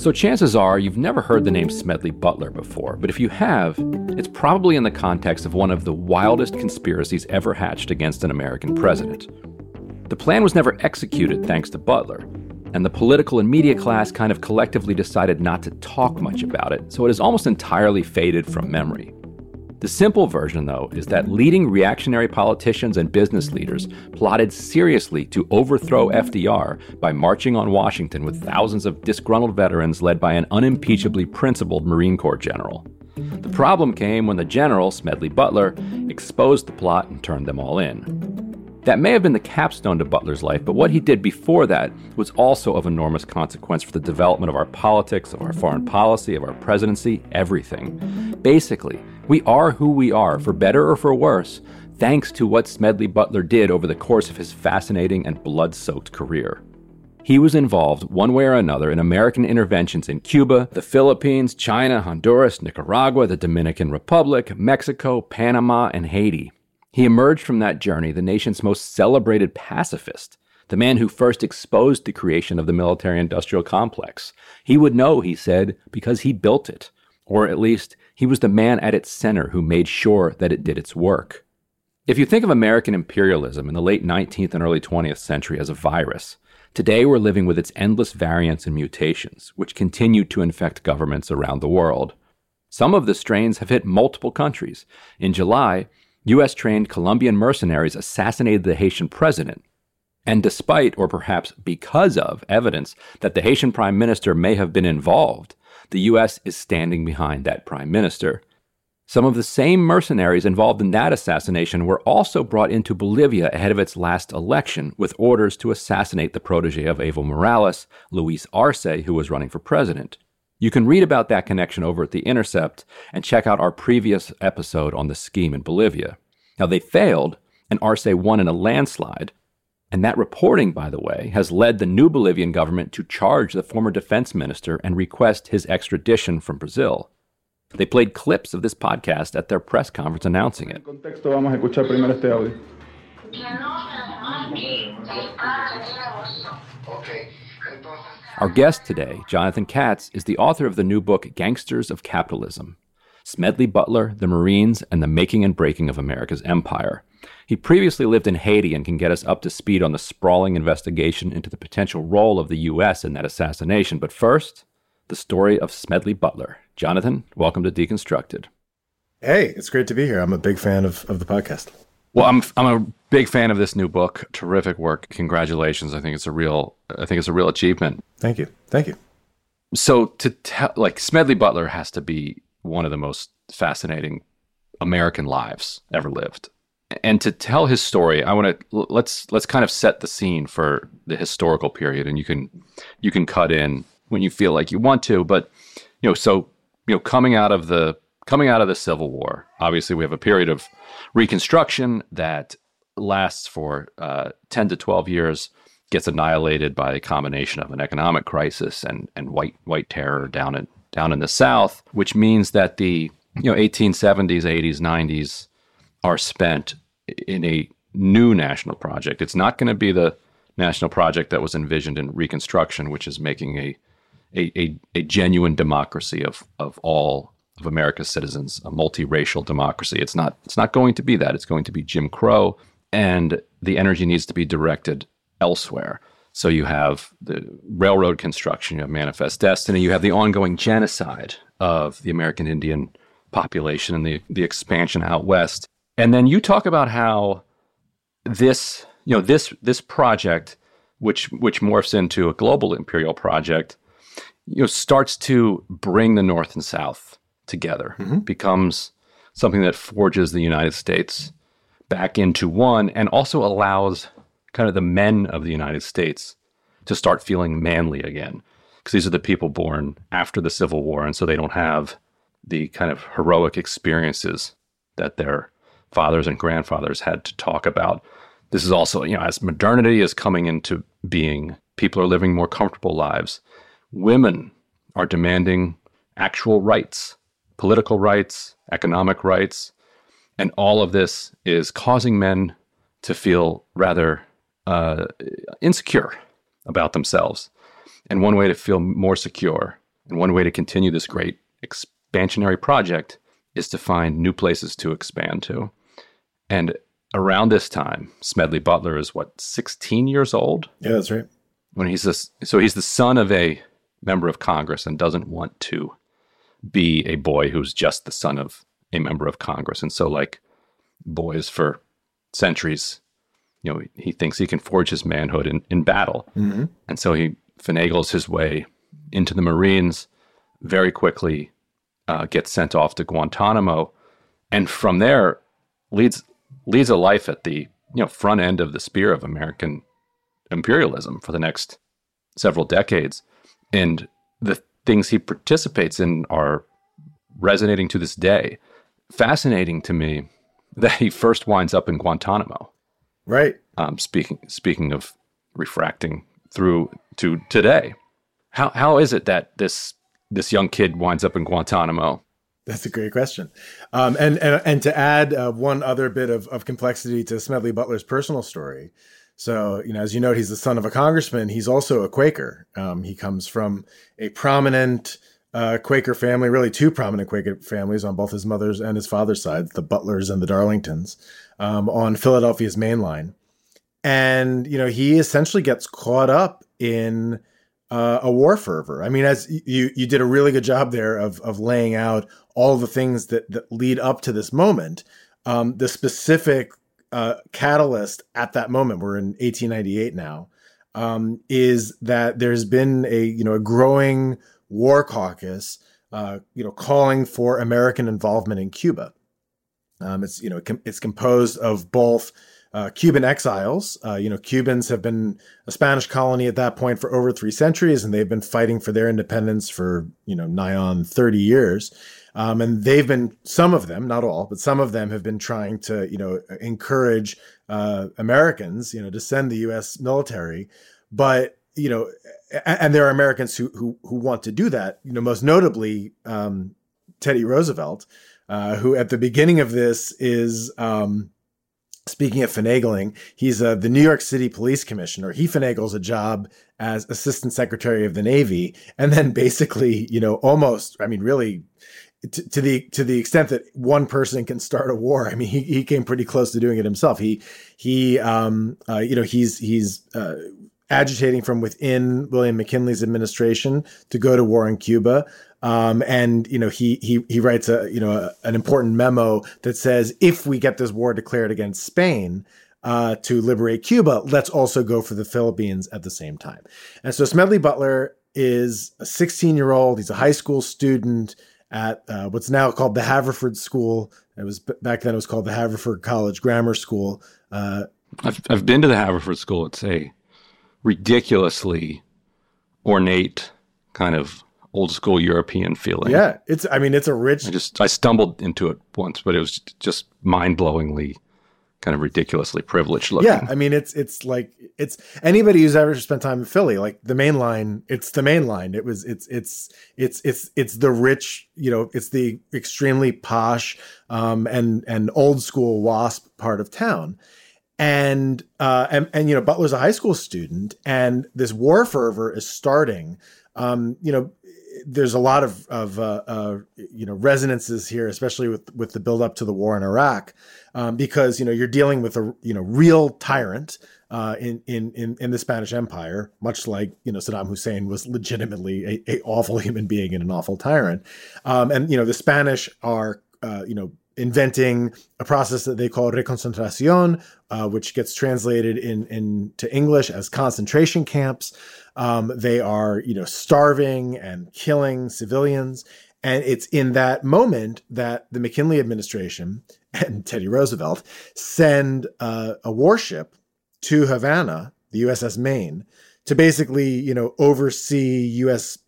So, chances are you've never heard the name Smedley Butler before, but if you have, it's probably in the context of one of the wildest conspiracies ever hatched against an American president. The plan was never executed thanks to Butler, and the political and media class kind of collectively decided not to talk much about it, so it has almost entirely faded from memory. The simple version, though, is that leading reactionary politicians and business leaders plotted seriously to overthrow FDR by marching on Washington with thousands of disgruntled veterans led by an unimpeachably principled Marine Corps general. The problem came when the general, Smedley Butler, exposed the plot and turned them all in. That may have been the capstone to Butler's life, but what he did before that was also of enormous consequence for the development of our politics, of our foreign policy, of our presidency, everything. Basically, we are who we are, for better or for worse, thanks to what Smedley Butler did over the course of his fascinating and blood soaked career. He was involved, one way or another, in American interventions in Cuba, the Philippines, China, Honduras, Nicaragua, the Dominican Republic, Mexico, Panama, and Haiti. He emerged from that journey the nation's most celebrated pacifist, the man who first exposed the creation of the military industrial complex. He would know, he said, because he built it, or at least he was the man at its center who made sure that it did its work. If you think of American imperialism in the late 19th and early 20th century as a virus, today we're living with its endless variants and mutations, which continue to infect governments around the world. Some of the strains have hit multiple countries. In July, U.S. trained Colombian mercenaries assassinated the Haitian president. And despite, or perhaps because of, evidence that the Haitian prime minister may have been involved, the U.S. is standing behind that prime minister. Some of the same mercenaries involved in that assassination were also brought into Bolivia ahead of its last election with orders to assassinate the protege of Evo Morales, Luis Arce, who was running for president. You can read about that connection over at The Intercept and check out our previous episode on the scheme in Bolivia. Now, they failed, and Arce won in a landslide, and that reporting, by the way, has led the new Bolivian government to charge the former defense minister and request his extradition from Brazil. They played clips of this podcast at their press conference announcing it. Our guest today, Jonathan Katz, is the author of the new book Gangsters of Capitalism Smedley Butler, the Marines, and the Making and Breaking of America's Empire. He previously lived in Haiti and can get us up to speed on the sprawling investigation into the potential role of the U.S. in that assassination. But first, the story of Smedley Butler. Jonathan, welcome to Deconstructed. Hey, it's great to be here. I'm a big fan of, of the podcast. Well, I'm I'm a big fan of this new book. Terrific work. Congratulations. I think it's a real I think it's a real achievement. Thank you. Thank you. So to tell like Smedley Butler has to be one of the most fascinating American lives ever lived. And to tell his story, I want to let's let's kind of set the scene for the historical period and you can you can cut in when you feel like you want to, but you know, so you know, coming out of the coming out of the Civil War, obviously we have a period of Reconstruction that lasts for uh, 10 to 12 years, gets annihilated by a combination of an economic crisis and, and white white terror down in down in the South, which means that the you know 1870s, 80s, 90s are spent in a new national project. It's not going to be the national project that was envisioned in Reconstruction, which is making a a, a, a genuine democracy of of all of America's citizens, a multiracial democracy. It's not it's not going to be that. It's going to be Jim Crow, and the energy needs to be directed elsewhere. So you have the railroad construction, you have Manifest Destiny, you have the ongoing genocide of the American Indian population and the the expansion out west. And then you talk about how this, you know, this this project which which morphs into a global imperial project, you know, starts to bring the North and South together, mm-hmm. becomes something that forges the United States back into one and also allows kind of the men of the United States to start feeling manly again. Because these are the people born after the Civil War. And so they don't have the kind of heroic experiences that their fathers and grandfathers had to talk about. This is also, you know, as modernity is coming into being, people are living more comfortable lives. Women are demanding actual rights, political rights, economic rights. And all of this is causing men to feel rather uh, insecure about themselves. And one way to feel more secure and one way to continue this great expansionary project is to find new places to expand to. And around this time, Smedley Butler is what, 16 years old? Yeah, that's right. When he's this, so he's the son of a member of Congress and doesn't want to be a boy who's just the son of a member of Congress. And so, like boys for centuries, you know, he thinks he can forge his manhood in, in battle. Mm-hmm. And so he finagles his way into the Marines, very quickly uh, gets sent off to Guantanamo, and from there leads leads a life at the you know front end of the spear of American imperialism for the next several decades. And the things he participates in are resonating to this day. Fascinating to me that he first winds up in Guantanamo. Right. Um, speaking speaking of refracting through to today, how how is it that this this young kid winds up in Guantanamo? That's a great question. Um, and, and and to add uh, one other bit of, of complexity to Smedley Butler's personal story. So, you know, as you know, he's the son of a congressman. He's also a Quaker. Um, he comes from a prominent uh, Quaker family, really two prominent Quaker families on both his mother's and his father's side, the Butlers and the Darlingtons, um, on Philadelphia's main line. And, you know, he essentially gets caught up in uh, a war fervor. I mean, as you you did a really good job there of of laying out all the things that that lead up to this moment. Um, the specific uh, catalyst at that moment, we're in 1898 now, um, is that there's been a you know a growing war caucus, uh, you know, calling for American involvement in Cuba. Um, it's you know it's composed of both uh, Cuban exiles. Uh, you know, Cubans have been a Spanish colony at that point for over three centuries, and they've been fighting for their independence for you know nigh on thirty years. Um, and they've been some of them, not all, but some of them have been trying to you know encourage uh, Americans, you know, to send the U.S. military, but you know, and there are Americans who who, who want to do that. You know, most notably um, Teddy Roosevelt, uh, who at the beginning of this is. Um, Speaking of finagling, he's uh, the New York City Police Commissioner. He finagles a job as Assistant Secretary of the Navy, and then basically, you know, almost, I mean, really, to, to, the to the extent that one person can start a war. I mean, he, he came pretty close to doing it himself. He he, um, uh, you know, he's he's uh, agitating from within William McKinley's administration to go to war in Cuba. Um, and you know he he he writes a you know a, an important memo that says if we get this war declared against Spain uh, to liberate Cuba, let's also go for the Philippines at the same time. And so Smedley Butler is a 16 year old. He's a high school student at uh, what's now called the Haverford School. It was back then it was called the Haverford College Grammar School. Uh, I've I've been to the Haverford School. It's a ridiculously ornate kind of old school European feeling. Yeah, it's. I mean, it's a rich. I just I stumbled into it once, but it was just mind blowingly, kind of ridiculously privileged looking. Yeah, I mean, it's it's like it's anybody who's ever spent time in Philly, like the main line. It's the main line. It was. It's it's it's it's it's the rich. You know, it's the extremely posh um, and and old school WASP part of town. And, uh, and and you know Butler's a high school student, and this war fervor is starting. Um, you know, there's a lot of of uh, uh, you know resonances here, especially with with the build up to the war in Iraq, um, because you know you're dealing with a you know real tyrant uh, in, in in in the Spanish Empire, much like you know Saddam Hussein was legitimately a, a awful human being and an awful tyrant, um, and you know the Spanish are uh, you know inventing a process that they call reconcentracion, uh, which gets translated in into English as concentration camps. Um, they are, you know, starving and killing civilians. And it's in that moment that the McKinley administration and Teddy Roosevelt send uh, a warship to Havana, the USS Maine, to basically, you know, oversee U.S.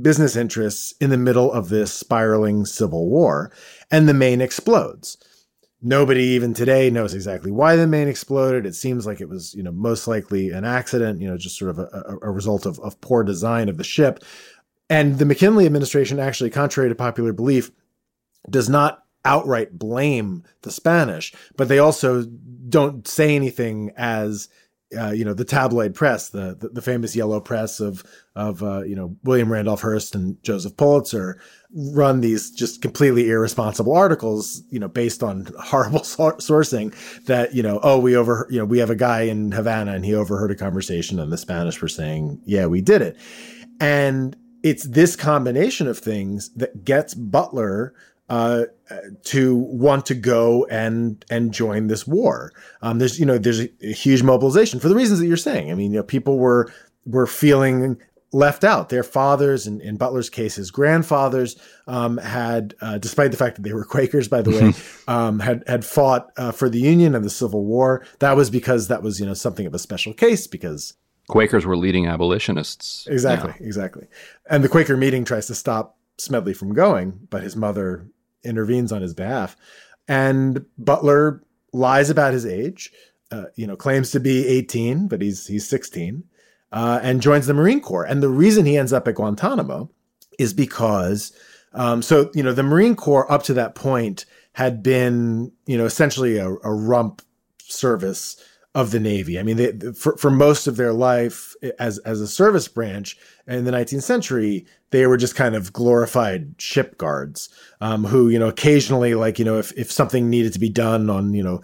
business interests in the middle of this spiraling civil war. And the Maine explodes. Nobody even today knows exactly why the Maine exploded. It seems like it was, you know, most likely an accident, you know, just sort of a, a result of, of poor design of the ship. And the McKinley administration, actually, contrary to popular belief, does not outright blame the Spanish, but they also don't say anything as uh, you know the tabloid press, the, the, the famous yellow press of of uh, you know William Randolph Hearst and Joseph Pulitzer, run these just completely irresponsible articles, you know, based on horrible so- sourcing. That you know, oh, we over you know we have a guy in Havana and he overheard a conversation and the Spanish were saying, yeah, we did it, and it's this combination of things that gets Butler uh, to want to go and and join this war. Um, there's you know there's a, a, huge mobilization for the reasons that you're saying. I mean, you know, people were were feeling left out. Their fathers, and in Butler's case, his grandfathers, um, had, uh, despite the fact that they were Quakers, by the way, um, had had fought uh, for the Union and the Civil War. That was because that was you know something of a special case because Quakers were leading abolitionists. Exactly, exactly. And the Quaker meeting tries to stop Smedley from going, but his mother intervenes on his behalf. And Butler lies about his age, uh, you know, claims to be 18, but he's he's 16, uh, and joins the Marine Corps. And the reason he ends up at Guantanamo is because, um, so you know, the Marine Corps up to that point had been, you know, essentially a, a rump service of the Navy. I mean, they, for, for most of their life as, as a service branch in the 19th century, they were just kind of glorified ship guards um, who, you know, occasionally, like, you know, if, if something needed to be done on, you know,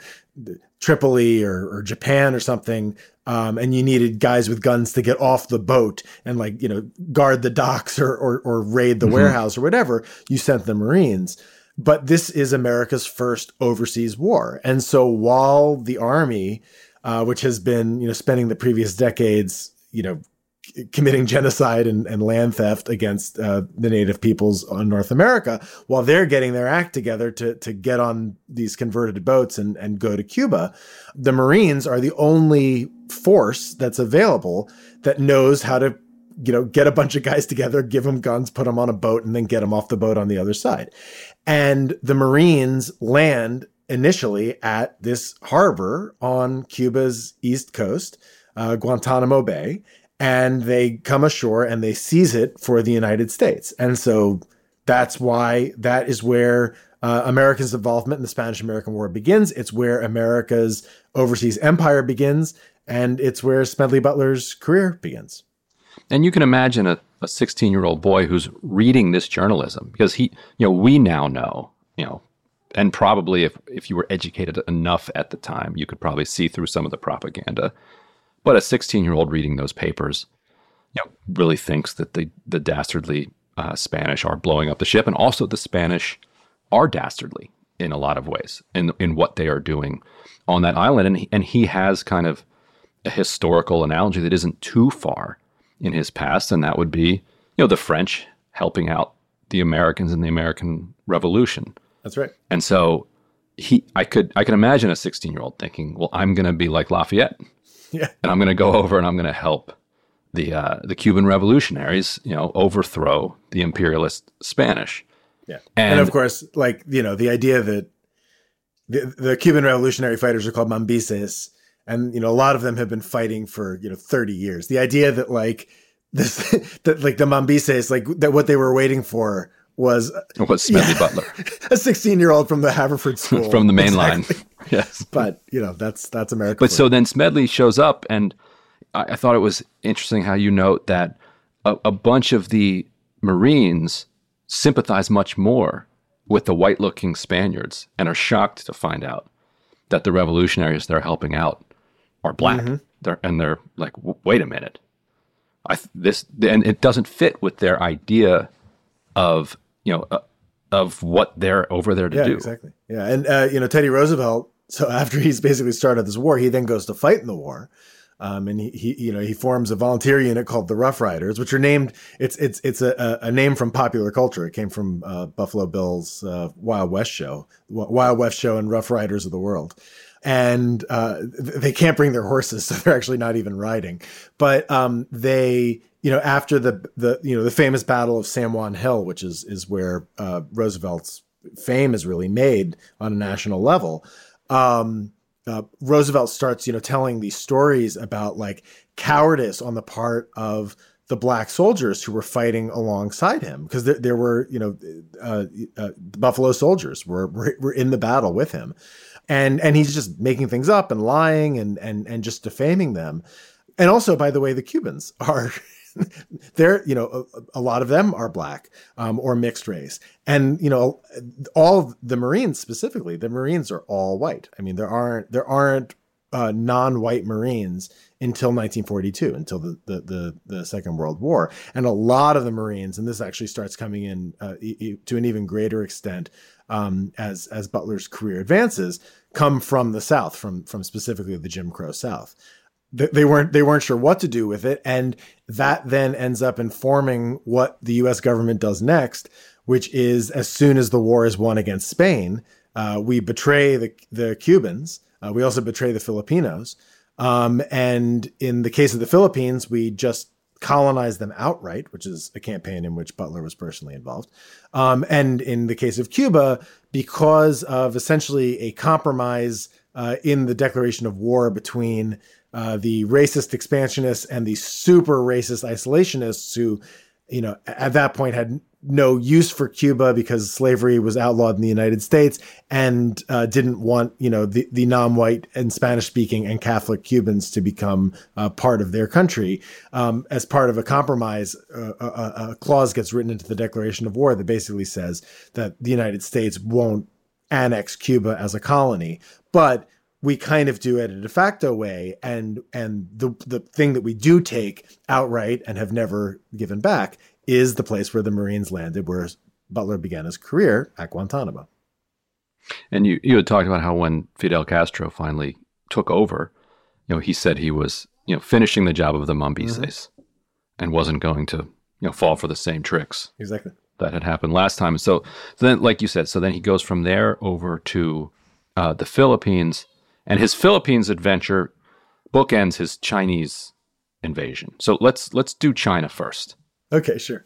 Tripoli or, or Japan or something, um, and you needed guys with guns to get off the boat and like, you know, guard the docks or, or, or raid the mm-hmm. warehouse or whatever, you sent the Marines. But this is America's first overseas war. And so while the Army uh, which has been, you know, spending the previous decades, you know, committing genocide and, and land theft against uh, the native peoples on North America, while they're getting their act together to to get on these converted boats and and go to Cuba. The Marines are the only force that's available that knows how to you know get a bunch of guys together give them guns put them on a boat and then get them off the boat on the other side and the marines land initially at this harbor on Cuba's east coast, uh, Guantanamo Bay, and they come ashore and they seize it for the United States. And so that's why that is where uh, America's involvement in the Spanish American War begins. It's where America's overseas empire begins, and it's where Smedley Butler's career begins. And you can imagine a 16 year old boy who's reading this journalism because he, you know, we now know, you know, and probably if if you were educated enough at the time, you could probably see through some of the propaganda. But a 16 year old reading those papers, you know, really thinks that the the dastardly uh, Spanish are blowing up the ship, and also the Spanish are dastardly in a lot of ways in in what they are doing on that island, and he, and he has kind of a historical analogy that isn't too far in his past, and that would be you know the French helping out the Americans in the American Revolution that's right. And so he, I could, I can imagine a 16 year old thinking, well, I'm going to be like Lafayette. Yeah. And I'm going to go over and I'm going to help the, uh, the Cuban revolutionaries, you know, overthrow the imperialist Spanish. Yeah. And, and of course, like, you know, the idea that the, the Cuban revolutionary fighters are called Mambises. And, you know, a lot of them have been fighting for, you know, 30 years. The idea that like, this that like the Mambises, like that what they were waiting for was was Smedley yeah, Butler, a 16 year old from the Haverford School from the main exactly. line. Yes, but you know that's that's America. But so then Smedley shows up, and I, I, thought it was interesting how you note that a, a bunch of the Marines sympathize much more with the white looking Spaniards and are shocked to find out that the revolutionaries they're helping out are black. Mm-hmm. They're, and they're like, wait a minute. I, this and it doesn't fit with their idea of you know, uh, of what they're over there to yeah, do. Exactly. Yeah. And, uh, you know, Teddy Roosevelt, so after he's basically started this war, he then goes to fight in the war. Um, and he, he, you know, he forms a volunteer unit called the Rough Riders, which are named. It's it's it's a, a name from popular culture. It came from uh, Buffalo Bill's uh, Wild West show, Wild West show, and Rough Riders of the World. And uh, they can't bring their horses, so they're actually not even riding. But um, they, you know, after the the you know the famous Battle of San Juan Hill, which is is where uh, Roosevelt's fame is really made on a national level. Um, uh, Roosevelt starts, you know, telling these stories about like cowardice on the part of the black soldiers who were fighting alongside him because there, there were, you know, uh, uh, the Buffalo soldiers were, were, were in the battle with him, and and he's just making things up and lying and and and just defaming them, and also by the way, the Cubans are they're you know a, a, lot of them are black um, or mixed race. And you know all the marines specifically the marines are all white. I mean there aren't there aren't uh, non-white marines until 1942 until the, the, the the second world war. And a lot of the marines and this actually starts coming in uh, e- to an even greater extent um, as as butler's career advances come from the south from from specifically the jim crow south they weren't they weren't sure what to do with it. And that then ends up informing what the US government does next which is as soon as the war is won against Spain uh, we betray the the Cubans uh, we also betray the Filipinos. Um, and in the case of the Philippines we just colonize them outright which is a campaign in which Butler was personally involved. Um, and in the case of Cuba because of essentially a compromise uh, in the declaration of war between uh, the racist expansionists and the super racist isolationists who, you know, at that point had no use for Cuba because slavery was outlawed in the United States and uh, didn't want, you know, the, the non-white and Spanish-speaking and Catholic Cubans to become uh, part of their country. Um, as part of a compromise, uh, a, a clause gets written into the Declaration of War that basically says that the United States won't annex Cuba as a colony, but we kind of do it a de facto way and and the the thing that we do take outright and have never given back is the place where the marines landed where butler began his career at guantanamo. And you you had talked about how when fidel castro finally took over you know he said he was you know finishing the job of the mambises mm-hmm. and wasn't going to you know fall for the same tricks exactly. that had happened last time. So, so then like you said so then he goes from there over to uh, the philippines and his Philippines adventure bookends his Chinese invasion. So let's let's do China first. Okay, sure.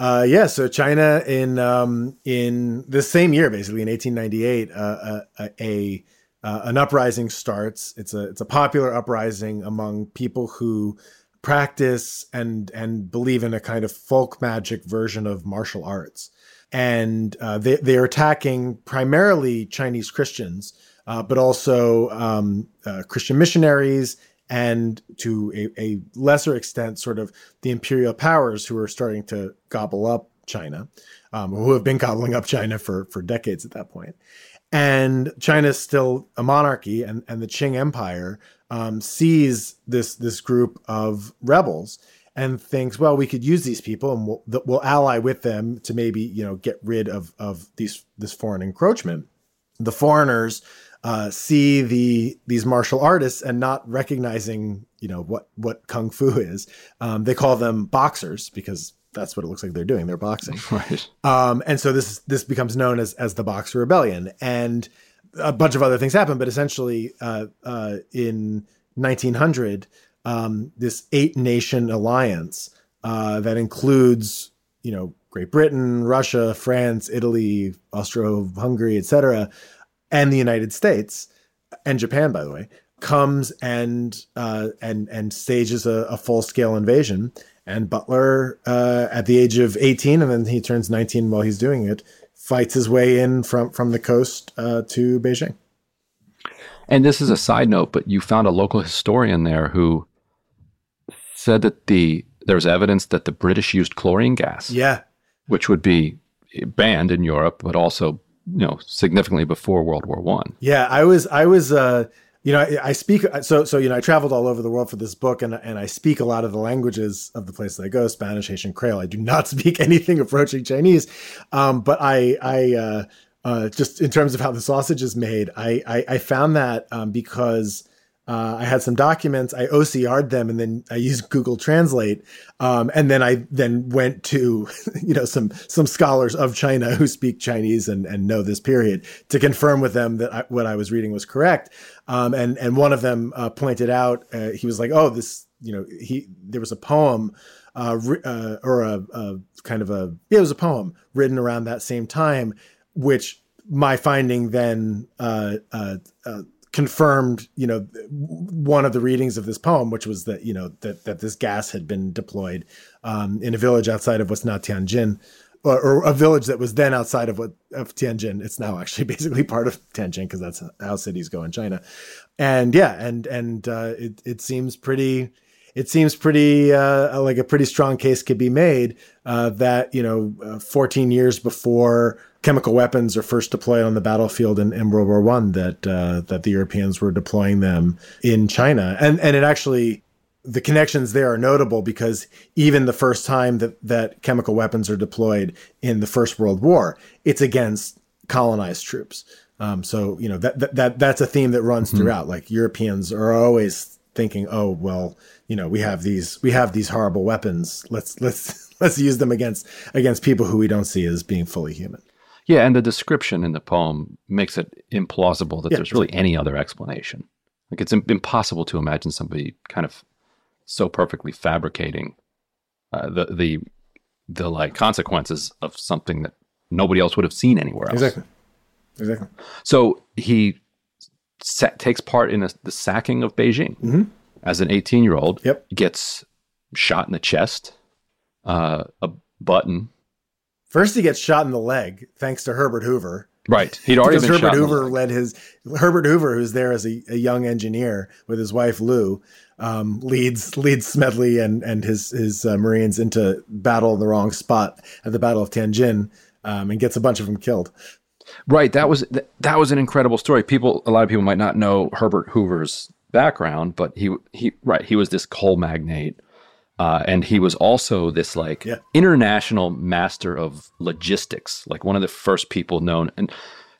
Uh, yeah, so China in um, in the same year, basically in 1898, uh, uh, a, a uh, an uprising starts. It's a it's a popular uprising among people who practice and and believe in a kind of folk magic version of martial arts, and uh, they they are attacking primarily Chinese Christians uh, but also um, uh, Christian missionaries and to a, a, lesser extent, sort of the imperial powers who are starting to gobble up China, um, who have been gobbling up China for, for decades at that point. And China is still a monarchy, and, and the Qing Empire um, sees this this group of rebels and thinks, well, we could use these people and we'll, we'll ally with them to maybe you know get rid of of these this foreign encroachment. The foreigners uh, see the these martial artists and not recognizing you know what what kung fu is. Um, they call them boxers because that's what it looks like they're doing. They're boxing, right? Um, and so this this becomes known as as the Boxer Rebellion, and a bunch of other things happen. But essentially, uh, uh, in 1900, um, this eight nation alliance uh, that includes you know Great Britain, Russia, France, Italy, Austro-Hungary, etc and the United States and Japan, by the way, comes and uh, and and stages a, a full scale invasion. And Butler, uh, at the age of 18, and then he turns 19 while he's doing it, fights his way in from from the coast uh, to Beijing. And this is a side note, but you found a local historian there who said that the there was evidence that the British used chlorine gas. Yeah, which would be banned in Europe, but also you know significantly before World War One. Yeah, I was I was uh, you know I, I, speak so so you know I traveled all over the world for this book and and I speak a lot of the languages of the places I go Spanish, Haitian, Creole. I do not speak anything approaching Chinese, um, but I I uh, uh, just in terms of how the sausage is made, I I, I found that um, because. Uh, I had some documents. I OCR'd them, and then I used Google Translate. Um, and then I then went to you know some some scholars of China who speak Chinese and, and know this period to confirm with them that I, what I was reading was correct. Um, and and one of them uh, pointed out uh, he was like, "Oh, this you know he there was a poem." Uh, uh, or a, a kind of a yeah, it was a poem written around that same time, which my finding then uh, confirmed, you know, one of the readings of this poem, which was that you know that that this gas had been deployed um, in a village outside of what's now Tianjin, or, or, a village that was then outside of what of Tianjin. It's now actually basically part of Tianjin because that's how cities go in China. And yeah, and and uh, it it seems pretty. It seems pretty uh, like a pretty strong case could be made uh, that you know, uh, 14 years before chemical weapons are first deployed on the battlefield in, in World War One that uh, that the Europeans were deploying them in China, and and it actually the connections there are notable because even the first time that that chemical weapons are deployed in the First World War, it's against colonized troops. Um, so you know that, that that that's a theme that runs mm-hmm. throughout. Like Europeans are always thinking, oh well, you know we have these we have these horrible weapons. Let's let's let's use them against against people who we don't see as being fully human. Yeah, and the description in the poem makes it implausible that yeah, there's really any other explanation. Like it's impossible to imagine somebody kind of so perfectly fabricating uh, the the the like consequences of something that nobody else would have seen anywhere else. Exactly. Exactly. So he sa- takes part in a, the sacking of Beijing mm-hmm. As an 18 year old. Yep. Gets shot in the chest, uh, a button First, he gets shot in the leg thanks to Herbert Hoover. Right, he'd already because Herbert Hoover led his Herbert Hoover, who's there as a, a young engineer with his wife Lou, um, leads leads Smedley and and his his uh, Marines into battle in the wrong spot at the Battle of Tianjin, um, and gets a bunch of them killed. Right, that was that was an incredible story. People, a lot of people might not know Herbert Hoover's background, but he he right he was this coal magnate uh, and he was also this like yeah. international master of logistics, like one of the first people known. And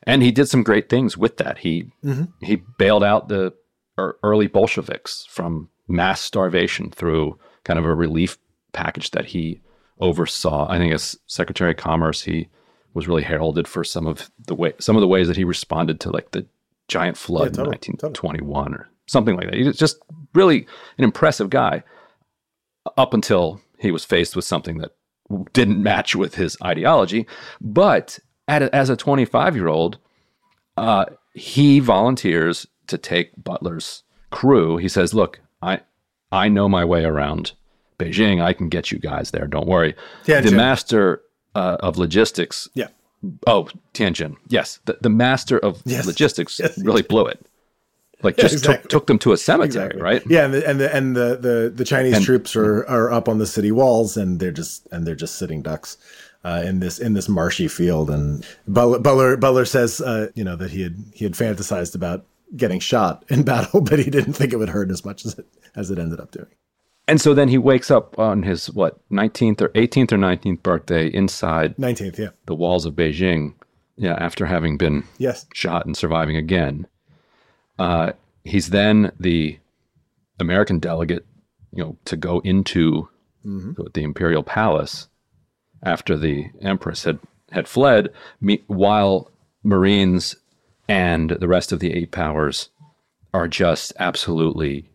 and he did some great things with that. He mm-hmm. he bailed out the early Bolsheviks from mass starvation through kind of a relief package that he oversaw. I think as Secretary of Commerce, he was really heralded for some of the way some of the ways that he responded to like the giant flood yeah, totally, in 1921 totally. or something like that. He's just really an impressive guy up until he was faced with something that didn't match with his ideology. But a, as a 25 year old, uh, he volunteers to take Butler's crew. He says, "Look, I I know my way around Beijing. I can get you guys there. Don't worry." Tianjin. The master uh, of logistics. Yeah. Oh, Tianjin. Yes, the, the master of yes. logistics yes. really blew it like just exactly. took, took them to a cemetery, exactly. right? Yeah, and the and the and the the, the Chinese and, troops are are up on the city walls, and they're just and they're just sitting ducks. Uh, in this in this marshy field, and Butler Butler, Butler says, uh, you know, that he had he had fantasized about getting shot in battle, but he didn't think it would hurt as much as it as it ended up doing. And so then he wakes up on his what nineteenth or eighteenth or nineteenth birthday inside nineteenth, yeah, the walls of Beijing. Yeah, after having been yes shot and surviving again, uh, he's then the American delegate, you know, to go into mm-hmm. the imperial palace after the empress had had fled, me, while Marines and the rest of the eight powers are just absolutely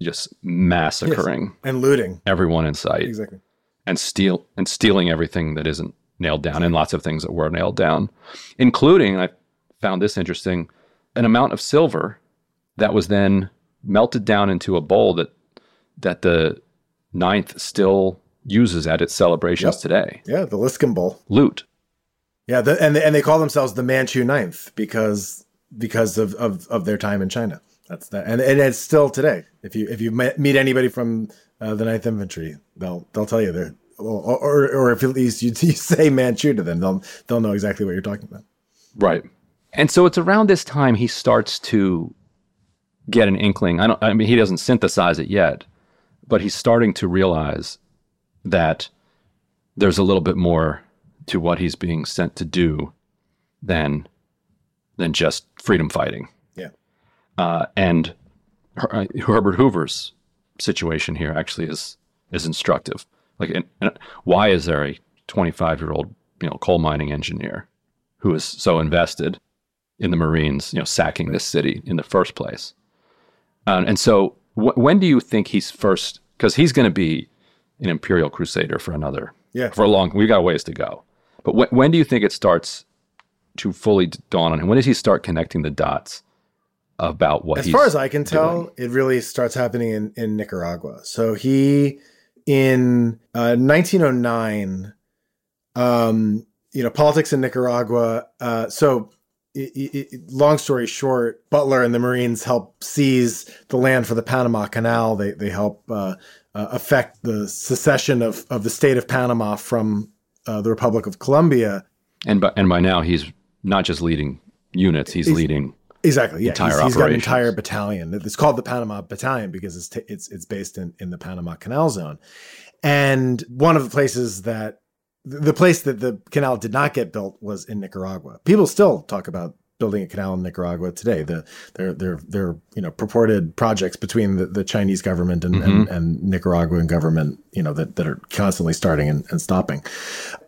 just massacring yes. and looting everyone in sight, exactly, and steal and stealing everything that isn't nailed down, and lots of things that were nailed down, including I found this interesting, an amount of silver that was then melted down into a bowl that that the ninth still uses at its celebrations yep. today. Yeah, the Liscum Bowl. Loot. Yeah, the, and and they call themselves the Manchu Ninth because because of, of, of their time in China. That's that, and, and it's still today. If you if you meet anybody from uh, the Ninth Infantry, they'll they'll tell you they're or, or, or if at least you, you say Manchu to them, they'll they'll know exactly what you're talking about. Right. And so it's around this time he starts to get an inkling. I don't. I mean, he doesn't synthesize it yet, but he's starting to realize that there's a little bit more to what he's being sent to do than than just freedom fighting. Yeah. Uh, and uh, Herbert Hoover's situation here actually is is instructive. Like, and, and why is there a 25 year old you know coal mining engineer who is so invested in the Marines, you know, sacking this city in the first place? Um, and so, wh- when do you think he's first? Because he's going to be an imperial crusader for another, yeah, for a long. We've got a ways to go. But wh- when do you think it starts to fully dawn on him? When does he start connecting the dots about what? As far as I can tell, doing? it really starts happening in in Nicaragua. So he in uh, 1909, um, you know, politics in Nicaragua. Uh, so it, it, long story short, Butler and the Marines help seize the land for the Panama Canal. They they help uh, uh, affect the secession of of the state of Panama from uh, the Republic of Colombia. And by and by now he's not just leading units; he's, he's leading exactly. Yeah, entire he's, he's got an entire battalion. It's called the Panama Battalion because it's t- it's it's based in in the Panama Canal Zone. And one of the places that the place that the canal did not get built was in Nicaragua. People still talk about building a canal in Nicaragua today. The their their their you know purported projects between the, the Chinese government and, mm-hmm. and, and, Nicaraguan government, you know, that, that are constantly starting and, and stopping.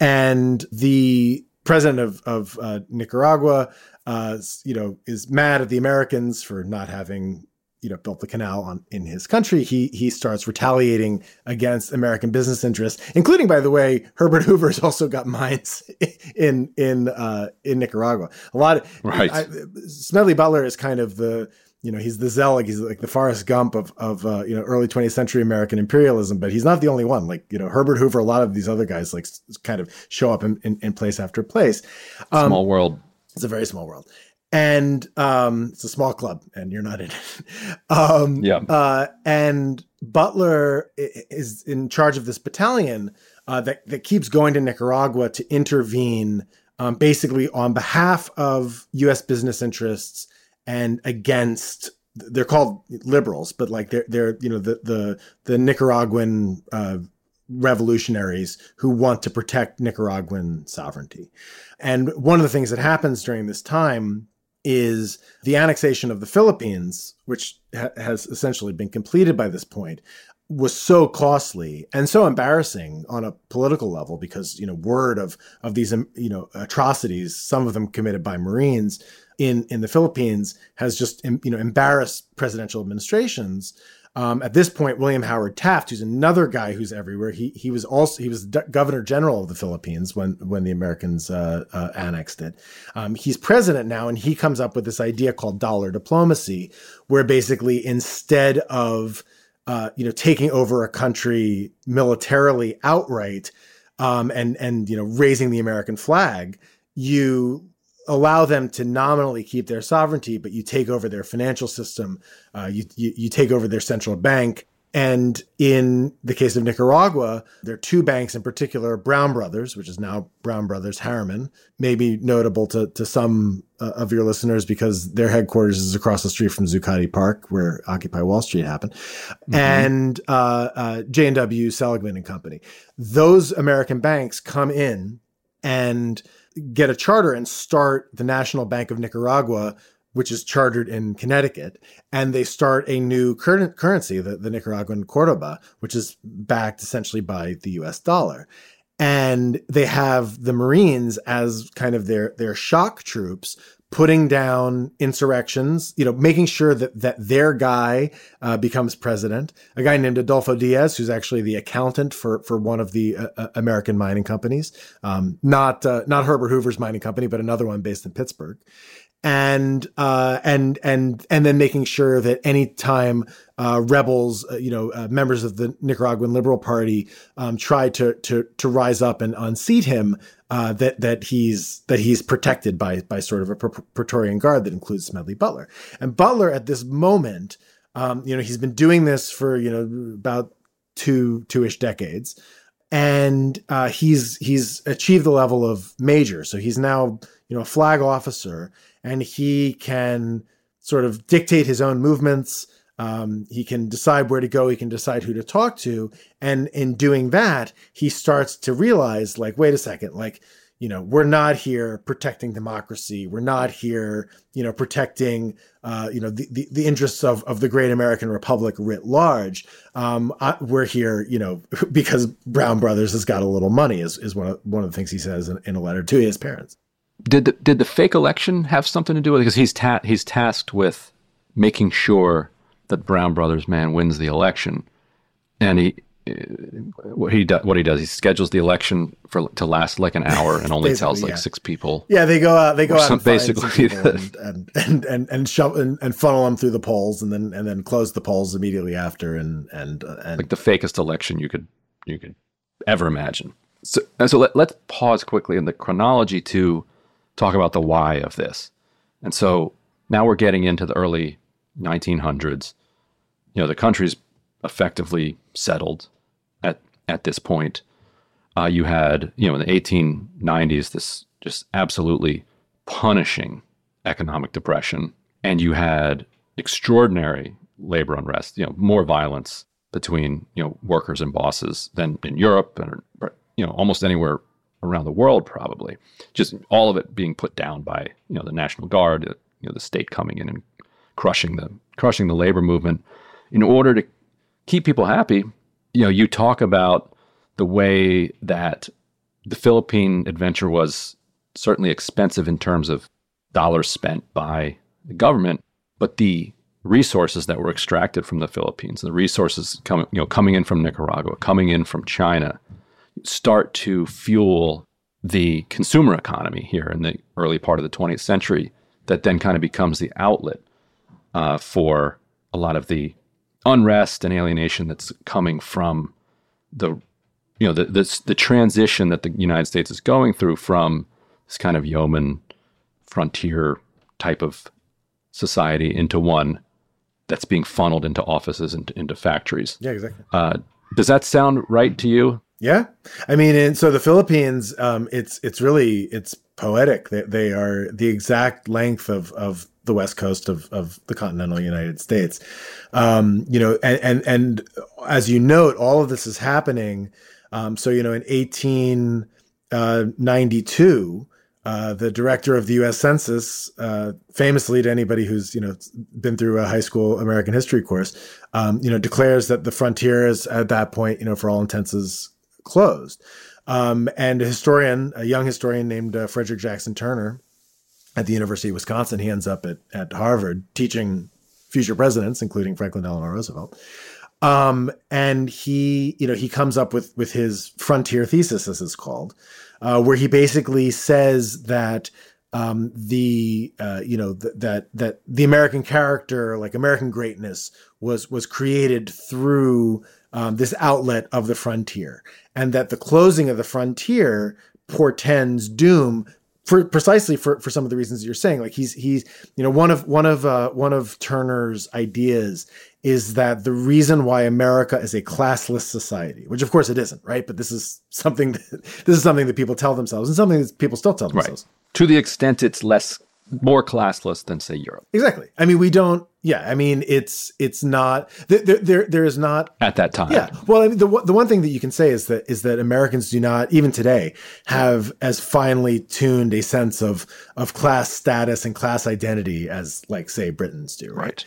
And the president of of uh, Nicaragua, uh, you know, is mad at the Americans for not having you know built the canal on in his country he he starts retaliating against american business interests including by the way herbert hoover's also got mines in in uh in nicaragua. A lot of right. I, smedley butler is kind of the you know he's the zealot he's like the Forrest Gump of of uh, you know early 20th century American imperialism but he's not the only one. Like you know Herbert Hoover a lot of these other guys like kind of show up in, in, in place after place. Um, small world. it's a very small world and um, it's a small club, and you're not in it. um, yeah. Uh, and Butler is in charge of this battalion uh, that that keeps going to Nicaragua to intervene, um, basically on behalf of U.S. business interests and against. They're called liberals, but like they're they're you know the the the Nicaraguan uh, revolutionaries who want to protect Nicaraguan sovereignty. And one of the things that happens during this time is the annexation of the Philippines, which ha- has essentially been completed by this point, was so costly and so embarrassing on a political level because you know word of of these um, you know atrocities, some of them committed by Marines in in the Philippines, has just you know embarrassed presidential administrations um, at this point, William Howard Taft, who's another guy who's everywhere, he he was also he was Governor General of the Philippines when when the Americans uh, uh, annexed it. Um, he's president now, and he comes up with this idea called dollar diplomacy, where basically instead of uh, you know taking over a country militarily outright um, and and you know raising the American flag, you allow them to nominally keep their sovereignty, but you take over their financial system, uh, you, you, you take over their central bank. And in the case of Nicaragua, there are two banks in particular, Brown Brothers, which is now Brown Brothers Harriman, maybe notable to, to some uh, of your listeners because their headquarters is across the street from Zuccotti Park, where Occupy Wall Street happened, mm-hmm. and uh, uh, J&W Seligman and Company. Those American banks come in and – get a charter and start the National Bank of Nicaragua, which is chartered in Connecticut, and they start a new cur- currency, the, the Nicaraguan Cordoba, which is backed essentially by the US dollar. And they have the Marines as kind of their, their shock troops putting down insurrections, you know, making sure that that their guy uh, becomes president. A guy named Adolfo Diaz, who's actually the accountant for for one of the uh, uh American mining companies, um, not uh, not Herbert Hoover's mining company, but another one based in Pittsburgh and uh, and and and then making sure that anytime uh, rebels, you know, members of the Nicaraguan Liberal Party um, try to to to rise up and unseat him, uh, that that he's that he's protected by by sort of a Praetorian guard that includes Smedley Butler. And Butler at this moment, um, you know, he's been doing this for you know about two two ish decades and uh, he's he's achieved the level of major. So he's now you know a flag officer, and he can sort of dictate his own movements. Um, he can decide where to go. He can decide who to talk to. And in doing that, he starts to realize, like, wait a second, like, you know, we're not here protecting democracy. We're not here, you know, protecting, uh, you know, the, the, the, interests of, of the great American Republic writ large. Um, I, we're here, you know, because Brown Brothers has got a little money is, is one of, one of the things he says in, in a letter to his parents. Did the, did the fake election have something to do with it? Because he's, ta- he's tasked with making sure that Brown Brothers man wins the election. And he, what he does, what he does, he schedules the election for to last like an hour and only tells like yeah. six people. Yeah, they go out, they go out and basically and, and, and and and shove and, and, funnel them through the polls, and then and then close the polls immediately after, and and uh, and like the fakest election you could you could ever imagine. So so let, let's pause quickly in the chronology to talk about the why of this, and so now we're getting into the early 1900s. You know, the country's effectively settled at at this point. Uh, you had, you know, in the 1890s, this just absolutely punishing economic depression, and you had extraordinary labor unrest. You know, more violence between you know workers and bosses than in Europe and you know almost anywhere around the world, probably. Just all of it being put down by you know the National Guard, you know, the state coming in and crushing the crushing the labor movement in order to keep people happy you know, you talk about the way that the Philippine adventure was certainly expensive in terms of dollars spent by the government, but the resources that were extracted from the Philippines, the resources coming, you know, coming in from Nicaragua, coming in from China, start to fuel the consumer economy here in the early part of the 20th century. That then kind of becomes the outlet uh, for a lot of the unrest and alienation that's coming from the you know the, the the transition that the United States is going through from this kind of yeoman frontier type of society into one that's being funneled into offices and into factories. Yeah, exactly. Uh, does that sound right to you? Yeah, I mean, and so the Philippines, um, it's it's really it's poetic. They, they are the exact length of of the west coast of, of the continental United States. Um, you know, and, and, and as you note, all of this is happening. Um, so, you know, in 1892, uh, the director of the U.S. Census, uh, famously to anybody who's you know been through a high school American history course, um, you know, declares that the frontier is at that point, you know, for all intents is closed. Um, and a historian, a young historian named uh, Frederick Jackson Turner, at the University of Wisconsin. He ends up at, at Harvard teaching future presidents, including Franklin Delano Roosevelt. Um, and he, you know, he comes up with with his frontier thesis, as it's called, uh, where he basically says that um, the uh, you know th- that that the American character, like American greatness, was was created through um, this outlet of the frontier, and that the closing of the frontier portends doom for precisely for, for some of the reasons you're saying like he's he's you know one of one of uh, one of Turner's ideas is that the reason why America is a classless society which of course it isn't right but this is something that, this is something that people tell themselves and something that people still tell themselves right. to the extent it's less more classless than say Europe exactly I mean we don't yeah, I mean it's it's not there there there is not at that time. Yeah, well, I mean, the the one thing that you can say is that is that Americans do not even today have as finely tuned a sense of of class status and class identity as like say Britons do, right? right.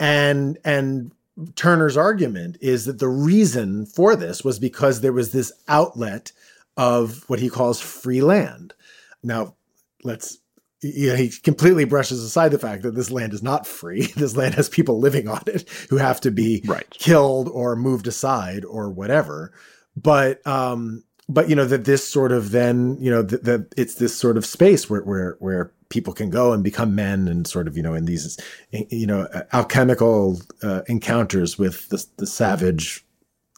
And and Turner's argument is that the reason for this was because there was this outlet of what he calls free land. Now, let's you know, he completely brushes aside the fact that this land is not free. This land has people living on it who have to be right. killed or moved aside or whatever. But um, but you know that this sort of then you know that, that it's this sort of space where where where people can go and become men and sort of you know in these you know alchemical uh, encounters with the the savage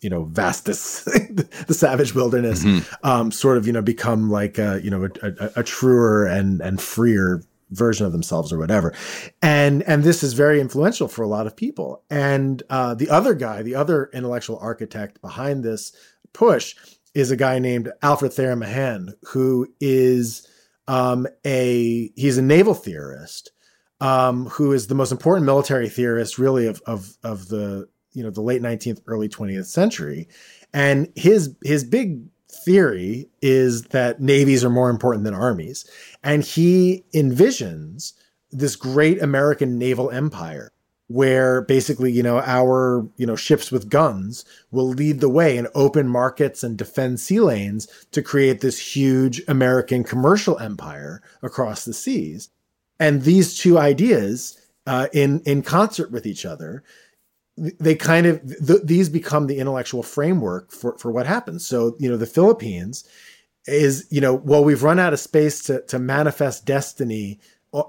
you know vastus the savage wilderness mm-hmm. um, sort of you know become like a, you know a, a, a, truer and and freer version of themselves or whatever and and this is very influential for a lot of people and uh, the other guy the other intellectual architect behind this push is a guy named alfred thayer mahan who is um, a he's a naval theorist um, who is the most important military theorist really of of of the you know the late 19th early 20th century and his his big theory is that navies are more important than armies. And he envisions this great American naval empire where basically, you know, our, you know, ships with guns will lead the way in open markets and defend sea lanes to create this huge American commercial empire across the seas. And these two ideas, uh, in in concert with each other, they kind of th- these become the intellectual framework for for what happens. So you know, the Philippines is you know, well, we've run out of space to to manifest destiny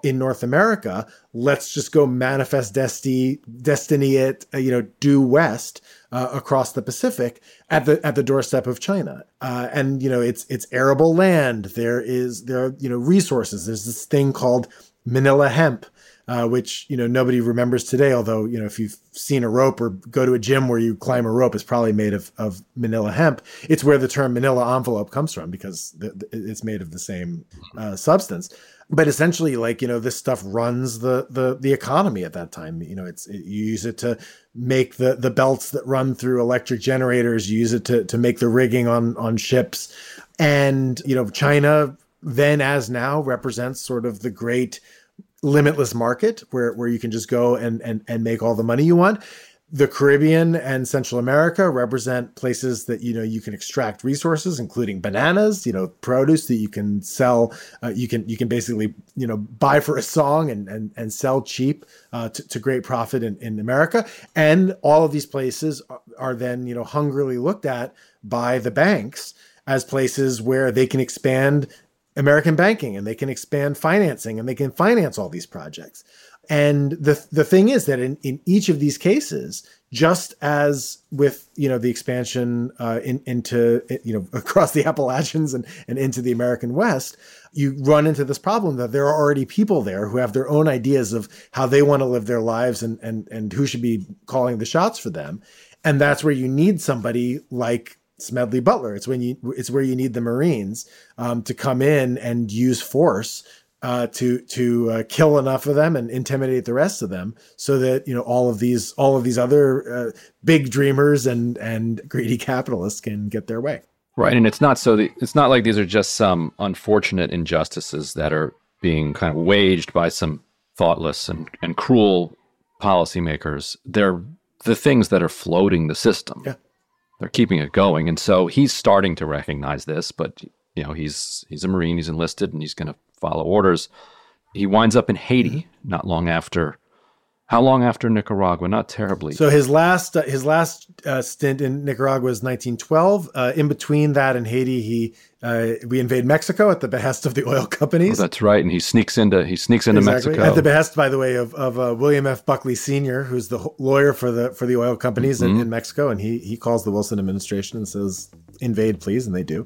in North America, let's just go manifest destiny, destiny it, uh, you know, due west uh, across the Pacific at the at the doorstep of China. Uh, and you know, it's it's arable land. There is there are you know resources. There's this thing called Manila hemp. Uh, which you know nobody remembers today. Although you know if you've seen a rope or go to a gym where you climb a rope, it's probably made of of Manila hemp. It's where the term Manila envelope comes from because it's made of the same uh, substance but essentially like you know this stuff runs the the the economy at that time you know it's it, you use it to make the the belts that run through electric generators you use it to to make the rigging on on ships and you know china then as now represents sort of the great limitless market where where you can just go and and and make all the money you want the Caribbean and Central America represent places that you know you can extract resources, including bananas, you know, produce that you can sell. Uh, you can you can basically you know buy for a song and and, and sell cheap uh, to, to, great profit in, in America. And all of these places are then you know hungrily looked at by the banks as places where they can expand American banking and they can expand financing and they can finance all these projects. And the the thing is that in, in each of these cases, just as with you know the expansion uh, in, into you know across the Appalachians and, and into the American West, you run into this problem that there are already people there who have their own ideas of how they want to live their lives and and and who should be calling the shots for them, and that's where you need somebody like Smedley Butler. It's when you it's where you need the Marines um, to come in and use force uh, to to uh, kill enough of them and intimidate the rest of them, so that you know all of these all of these other uh, big dreamers and and greedy capitalists can get their way. Right, and it's not so. The, it's not like these are just some unfortunate injustices that are being kind of waged by some thoughtless and, and cruel policymakers. They're the things that are floating the system. Yeah. They're keeping it going, and so he's starting to recognize this. But you know, he's he's a marine, he's enlisted, and he's going to follow orders. He winds up in Haiti mm-hmm. not long after. How long after Nicaragua? Not terribly. So his last uh, his last uh, stint in Nicaragua was 1912. Uh, in between that and Haiti, he uh, we invade Mexico at the behest of the oil companies. Oh, that's right, and he sneaks into he sneaks into exactly. Mexico at the behest, by the way, of of uh, William F. Buckley Sr., who's the lawyer for the for the oil companies mm-hmm. in, in, Mexico, and he he calls the Wilson administration and says, "Invade, please," and they do.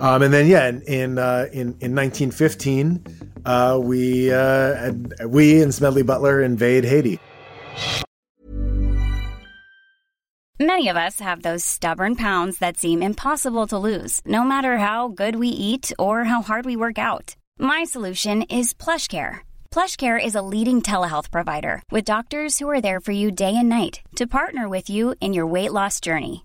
Um, and then yeah, in in uh, in, in 1915, uh, we uh, we and Smedley Butler invade Haiti. Many of us have those stubborn pounds that seem impossible to lose, no matter how good we eat or how hard we work out. My solution is PlushCare. PlushCare is a leading telehealth provider with doctors who are there for you day and night to partner with you in your weight loss journey.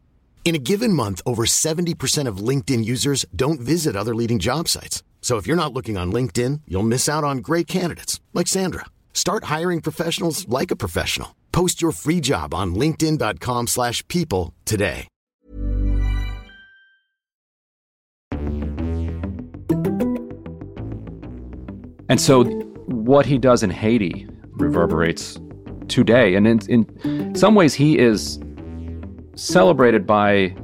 In a given month, over 70% of LinkedIn users don't visit other leading job sites. So if you're not looking on LinkedIn, you'll miss out on great candidates like Sandra. Start hiring professionals like a professional. Post your free job on linkedin.com slash people today. And so what he does in Haiti reverberates today. And in, in some ways, he is celebrated by,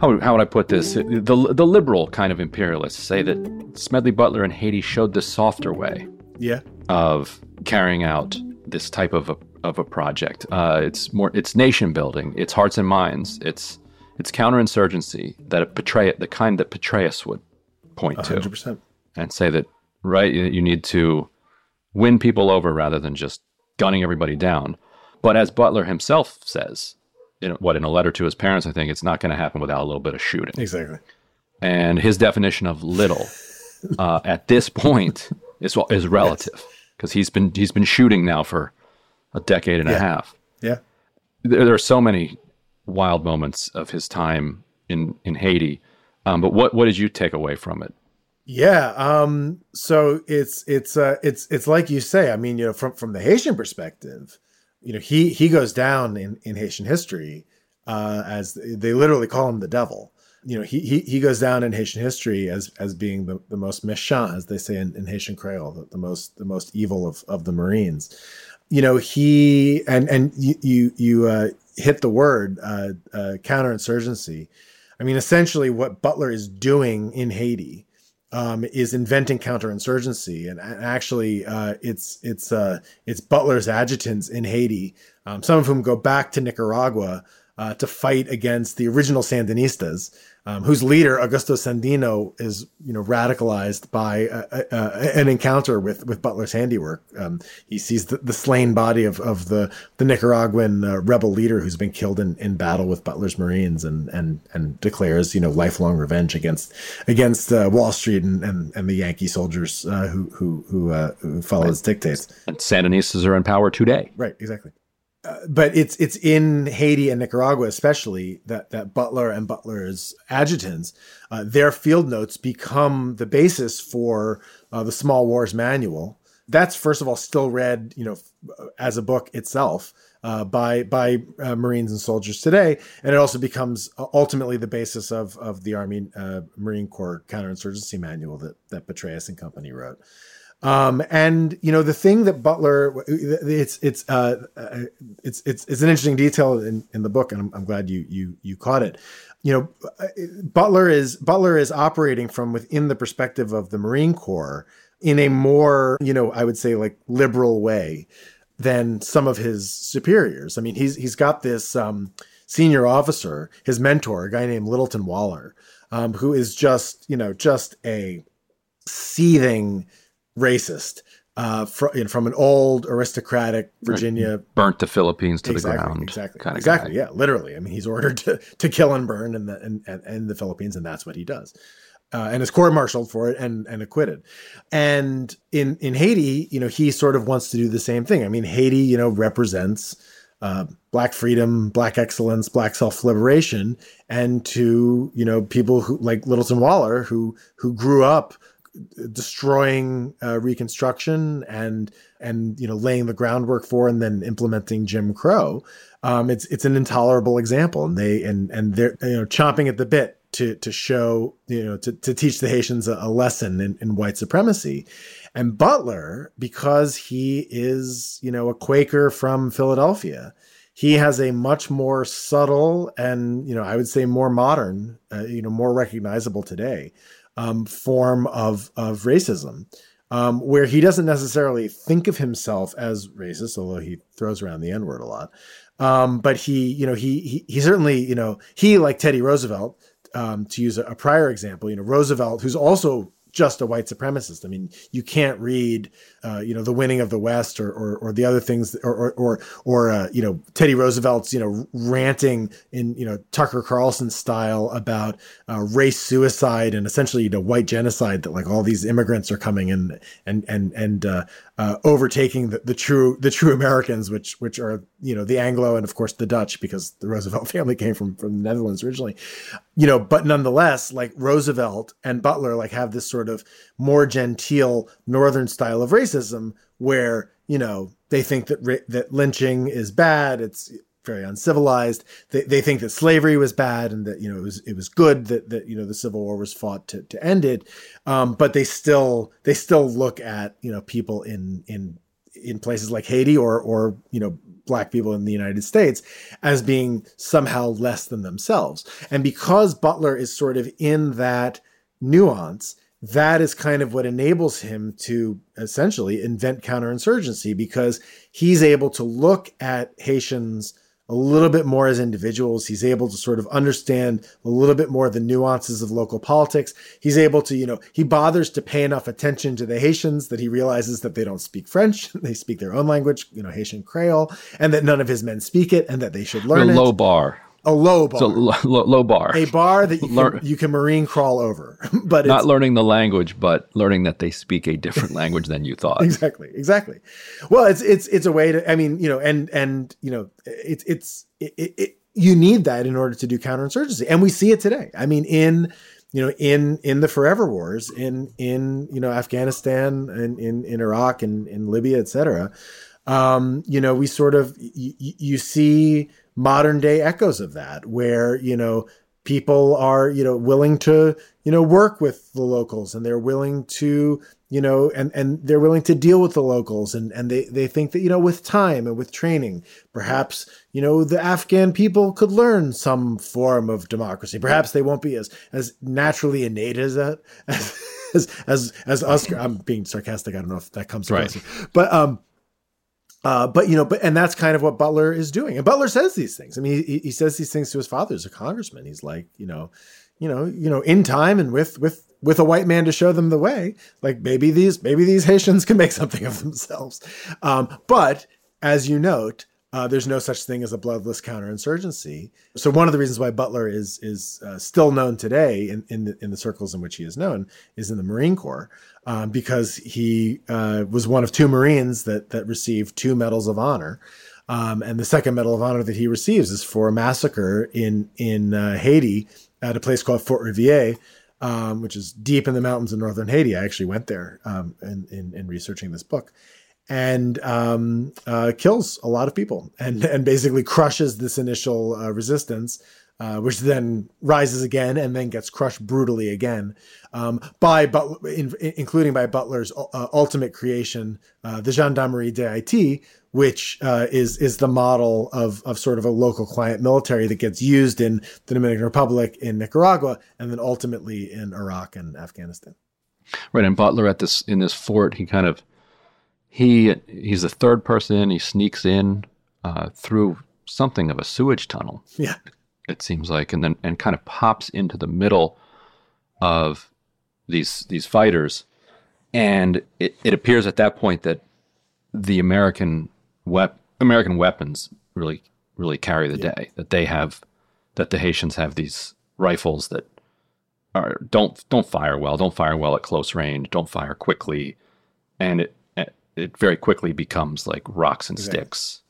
how, how would I put this? The, the liberal kind of imperialists say that Smedley Butler in Haiti showed the softer way. Yeah. Of carrying out this type of a, of a project. Uh, it's more it's nation building. It's hearts and minds. It's it's counterinsurgency that Petraeus, the kind that Petraeus would point 100%. to and say that right you need to win people over rather than just gunning everybody down. But as Butler himself says, in what in a letter to his parents, I think it's not going to happen without a little bit of shooting. Exactly. And his definition of little uh, at this point is is relative because he's been he's been shooting now for a decade and Yeah. a half. Yeah. There, there are so many wild moments of his time in in Haiti. Um, but what what did you take away from it? Yeah. Um, so it's it's uh, it's it's like you say. I mean, you know, from from the Haitian perspective, you know, he he goes down in in Haitian history uh, as they literally call him the devil. You know, he he he goes down in Haitian history as as being the, the most méchant, as they say in, in Haitian Creole, the, the most the most evil of of the Marines. You know, he and and you you you uh, hit the word uh, uh, counterinsurgency. I mean, essentially, what Butler is doing in Haiti um, is inventing counterinsurgency, and actually, uh, it's it's uh, it's Butler's adjutants in Haiti, um, some of whom go back to Nicaragua uh, to fight against the original Sandinistas, um, whose leader Augusto Sandino is you know radicalized by uh, uh, an encounter with with Butler's handiwork. Um, he sees the, the slain body of, of the the Nicaraguan uh, rebel leader who's been killed in, in battle with Butler's Marines, and and and declares you know lifelong revenge against against uh, Wall Street and, and and the Yankee soldiers uh, who who who, uh, who follow his dictates. And Sandinistas are in power today. Right, exactly. But it's it's in Haiti and Nicaragua, especially that that Butler and Butler's adjutants, uh, their field notes become the basis for uh, the Small Wars Manual. That's first of all still read, you know, as a book itself uh, by by uh, Marines and soldiers today, and it also becomes uh, ultimately the basis of of the Army Marine Corps counterinsurgency manual that that Petraeus and company wrote. Um, and you know the thing that Butler, it's it's uh, uh, it's it's it's an interesting detail in, in the book, and I'm, I'm glad you you you caught it. You know, Butler is Butler is operating from within the perspective of the Marine Corps in a more you know I would say like liberal way than some of his superiors. I mean, he's he's got this um, senior officer, his mentor, a guy named Littleton Waller, um, who is just you know just a seething racist uh, fr- you know, from an old aristocratic Virginia. Burnt the Philippines to exactly, the ground. exactly, kind of exactly. guy. Yeah, literally. I mean, he's ordered to to kill and burn in the in, in, in the Philippines, and that's what he does. Uh, and is court-martialed for it and and acquitted. And in in Haiti, you know, he sort of wants to do the same thing. I mean, Haiti, you know, represents uh, black freedom, black excellence, black self liberation, and to you know people who like Littleton Waller, who who grew up destroying uh, Reconstruction and and you know laying the groundwork for and then implementing Jim Crow. Um, it's it's an intolerable example, and they and and they're you know chomping at the bit to to show you know to, to teach the Haitians a, a lesson in, in white supremacy. And Butler, because he is you know a Quaker from Philadelphia, he has a much more subtle and you know I would say more modern, uh, you know more recognizable today um, form of of racism, um, where he doesn't necessarily think of himself as racist, although he throws around the N word a lot. Um, but he, you know, he, he he certainly, you know, he like Teddy Roosevelt, um, to use a, a prior example, you know, Roosevelt, who's also just a white supremacist. I mean, you can't read, uh, you know, the winning of the West or or, or the other things, or or or, or uh, you know, Teddy Roosevelt's, you know, ranting in you know Tucker Carlson style about uh, race suicide and essentially you know white genocide that like all these immigrants are coming and and and and uh, overtaking the, the true the true Americans, which which are you know the Anglo and of course the Dutch because the Roosevelt family came from from the Netherlands originally, you know. But nonetheless, like Roosevelt and Butler like have this sort of more genteel northern style of racism where you know they think that that lynching is bad. It's very uncivilized. They, they think that slavery was bad and that you know it was it was good that that you know the Civil War was fought to to end it. Um, but they still they still look at you know people in in in places like Haiti or or you know black people in the United States as being somehow less than themselves. And because Butler is sort of in that nuance, that is kind of what enables him to essentially invent counterinsurgency because he's able to look at Haitians a little bit more as individuals. He's able to sort of understand a little bit more the nuances of local politics. He's able to, you know, he bothers to pay enough attention to the Haitians that he realizes that they don't speak French. they speak their own language, you know, Haitian Creole, and that none of his men speak it and that they should learn a it. low bar. A low bar. So low, low bar. A bar that you Learn- can, you can marine crawl over. but it's, Not learning the language, but learning that they speak a different language than you thought. exactly exactly well it's it's it's a way to i mean you know and and you know it's it's it, it, you need that in order to do counterinsurgency and we see it today i mean in you know in in the forever wars in in you know afghanistan and in in iraq and in libya etc um you know we sort of y- you see modern day echoes of that where you know people are you know willing to you know work with the locals and they're willing to you know and and they're willing to deal with the locals and and they they think that you know with time and with training perhaps you know the afghan people could learn some form of democracy. Perhaps they won't be as as naturally innate as that as as as, as us. I'm being sarcastic. I don't know if that comes Right. across but um uh, but you know, but and that's kind of what Butler is doing. And Butler says these things. I mean, he, he says these things to his father as a congressman. He's like, you know, you know, you know, in time and with with with a white man to show them the way. Like maybe these maybe these Haitians can make something of themselves. Um, but as you note, uh, there's no such thing as a bloodless counterinsurgency. So one of the reasons why Butler is is uh, still known today in in the, in the circles in which he is known is in the Marine Corps, um, because he uh, was one of two Marines that that received two medals of honor. Um, and the second medal of honor that he receives is for a massacre in in uh, Haiti at a place called Fort Riviere, um, which is deep in the mountains in northern Haiti. I actually went there um, in, in in researching this book and um, uh, kills a lot of people and, and basically crushes this initial uh, resistance, uh, which then rises again and then gets crushed brutally again um, by but in, including by Butler's uh, ultimate creation, uh, the Gendarmerie d'Haïti, which uh, is is the model of of sort of a local client military that gets used in the Dominican Republic, in Nicaragua, and then ultimately in Iraq and Afghanistan. Right, and Butler at this in this fort, he kind of he he's the third person. He sneaks in uh, through something of a sewage tunnel. Yeah. it seems like, and then and kind of pops into the middle of these these fighters, and it, it appears at that point that the American wep- American weapons really really carry the day. That they have that the Haitians have these rifles that are don't don't fire well, don't fire well at close range, don't fire quickly, and it it very quickly becomes like rocks and Exactly. sticks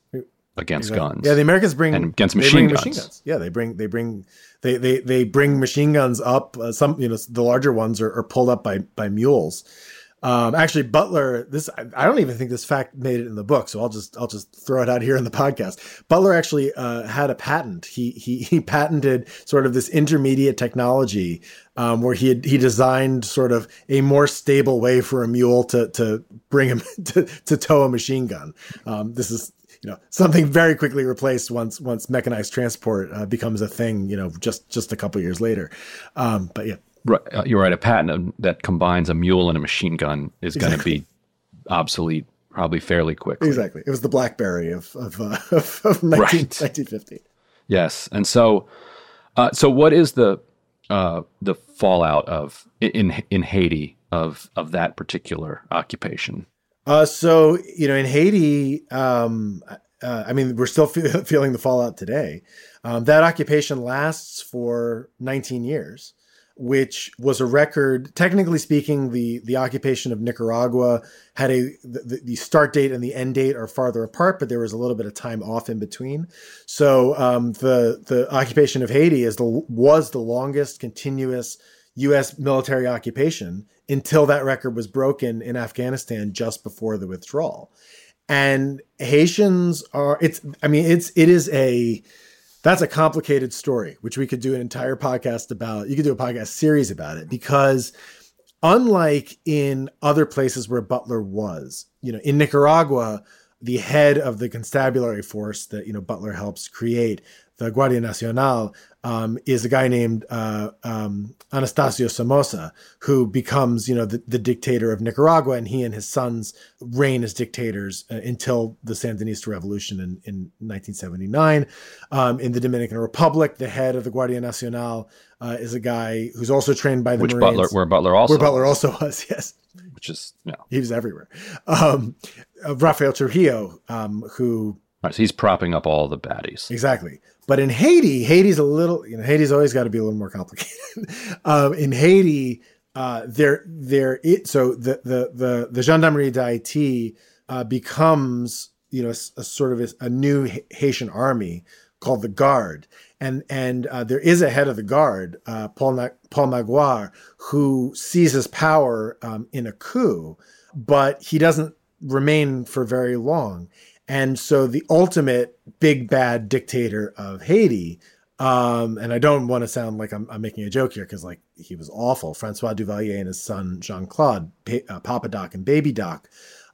against Exactly. guns. Yeah, the Americans bring And against machine bring guns. Yeah, they bring they bring they they they bring machine guns up. Uh, some you know the larger ones are, are pulled up by by mules. Um, actually, Butler. This I, don't even think this fact made it in the book, so I'll just I'll just throw it out here in the podcast. Butler actually uh, had a patent. He he he patented sort of this intermediate technology um, where he had, he designed sort of a more stable way for a mule to to bring him to, to tow a machine gun. Um, this is you know something very quickly replaced once once mechanized transport uh, becomes a thing. You know, just just a couple years later. Um, but yeah, Right, uh, you're right. A patent that combines a mule and a machine gun is going to be obsolete probably fairly quickly. exactly. It was the BlackBerry of of, uh, of, of 19, Right. 1950. Yes, and so, uh, so what is the uh, the fallout of in in Haiti of of that particular occupation? Uh, so you know, in Haiti, um, uh, I mean, we're still fe- feeling the fallout today. Um, that occupation lasts for 19 years, which was a record. Technically speaking, the the occupation of Nicaragua had a the, the start date and the end date are farther apart, but there was a little bit of time off in between. So um, the the occupation of Haiti is the was the longest continuous U.S. military occupation until that record was broken in Afghanistan just before the withdrawal. And Haitians are it's I mean it's it is a that's a complicated story which we could do an entire podcast about. You could do a podcast series about it because unlike in other places where Butler was, you know, in Nicaragua the head of the constabulary force that you know Butler helps create, the Guardia Nacional, um, is a guy named uh, um, Anastasio Somoza, who becomes, you know, the, the, dictator of Nicaragua, and he and his sons reign as dictators uh, until the Sandinista Revolution in, in 1979. Um, in the Dominican Republic, the head of the Guardia Nacional uh, is a guy who's also trained by the Which Marines. Butler, where Butler also where Butler also was, yes. Which is, know. he was everywhere. Um, uh, Rafael Trujillo, um, who Right, so he's propping up all the baddies. Exactly. But in Haiti, Haiti's a little, you know, Haiti's always got to be a little more complicated. um, in Haiti, uh, there, there, it, so the, the, the, the Gendarmerie d'Haïti uh, becomes, you know, a, a sort of a, a, new Haitian army called the Guard. And, and uh, there is a head of the Guard, uh, Paul, Na- Paul Magloire, who seizes power um, in a coup, but he doesn't remain for very long. And so the ultimate big bad dictator of Haiti, um, and I don't want to sound like I'm, I'm making a joke here because like he was awful. Francois Duvalier and his son Jean Claude, uh, Papa Doc and Baby Doc,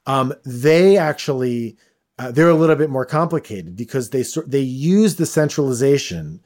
um, they actually uh, they're a little bit more complicated because they they use the centralization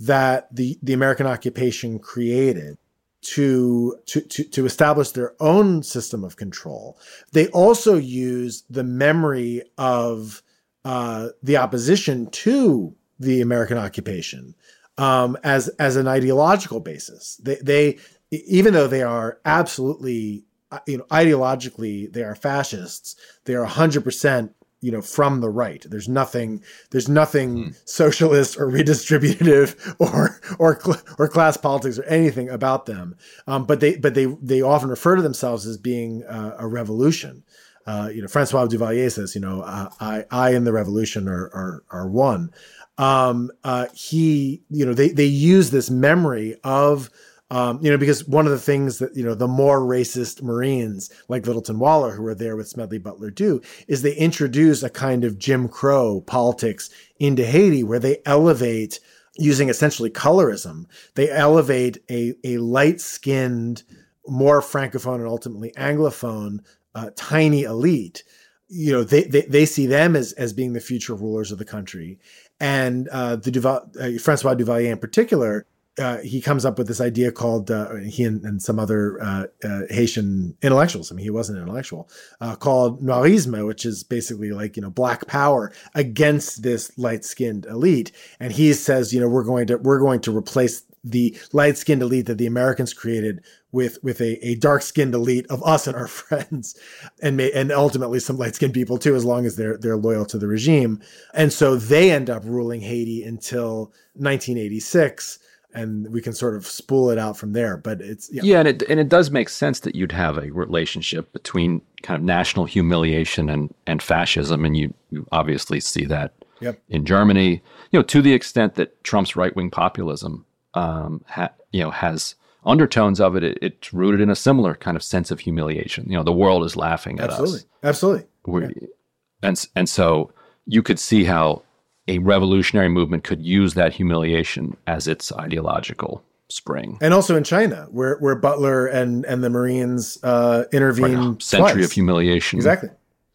that the the American occupation created to, to, to, to establish their own system of control. They also use the memory of uh, the opposition to the American occupation um, as, as an ideological basis. They, they, even though they are absolutely, uh, you know, ideologically, they are fascists, they are 100% you know from the right. There's nothing there's nothing mm. socialist or redistributive or or or class politics or anything about them. Um, but they but they they often refer to themselves as being uh, a revolution. Uh, you know Francois Duvalier says you know uh, I I and the revolution are are, are one. Um, uh, he you know they they use this memory of um, you know, because one of the things that, you know, the more racist Marines like Littleton Waller, who were there with Smedley Butler do, is they introduce a kind of Jim Crow politics into Haiti where they elevate, using essentially colorism, they elevate a, a light skinned, more Francophone and ultimately Anglophone, uh, tiny elite. You know, they, they, they see them as, as being the future rulers of the country. And uh, the Duval, uh, Francois Duvalier in particular uh, he comes up with this idea called uh, he and, and, some other uh, uh, Haitian intellectuals. I mean, he wasn't an intellectual uh, called noirisme, which is basically like you know black power against this light skinned elite. And he says, you know, we're going to we're going to replace the light skinned elite that the Americans created with with a, a dark skinned elite of us and our friends, and may, and ultimately some light skinned people too, as long as they're they're loyal to the regime. And so they end up ruling Haiti until 1986 and we can sort of spool it out from there. But it's yeah, yeah and it and it does make sense that you'd have a relationship between kind of national humiliation and and fascism, and you, you obviously see that yep. in Germany. You know, to the extent that Trump's right wing populism, um, ha, you know, has undertones of it, it, it's rooted in a similar kind of sense of humiliation. You know, the world is laughing at absolutely. us. Absolutely, absolutely, yeah. and and so you could see how a revolutionary movement could use that humiliation as its ideological spring. And also in China, where where Butler and and the Marines uh, intervene. Right. Century twice. of humiliation. Exactly.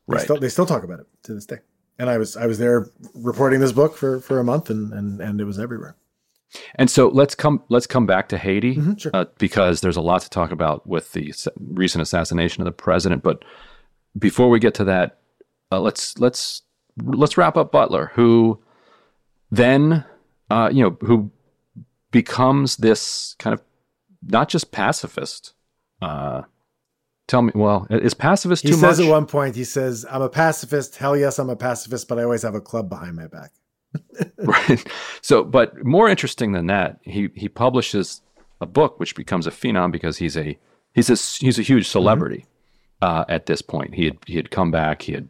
Right. They still, they still talk about it to this day. And I was I was there reporting this book for for a month, and and and it was everywhere. And so let's come let's come back to Haiti mm-hmm, sure. uh, because there's a lot to talk about with the recent assassination of the president. But before we get to that, uh, let's let's let's wrap up Butler, who then, uh, you know, who becomes this kind of not just pacifist. Uh, tell me, well, is pacifist he too much? He says at one point, he says, "I'm a pacifist. Hell yes, I'm a pacifist, but I always have a club behind my back." right. So, but more interesting than that, he he publishes a book which becomes a phenom because he's a he's a he's a huge celebrity mm-hmm. uh, at this point. He had he had come back. He had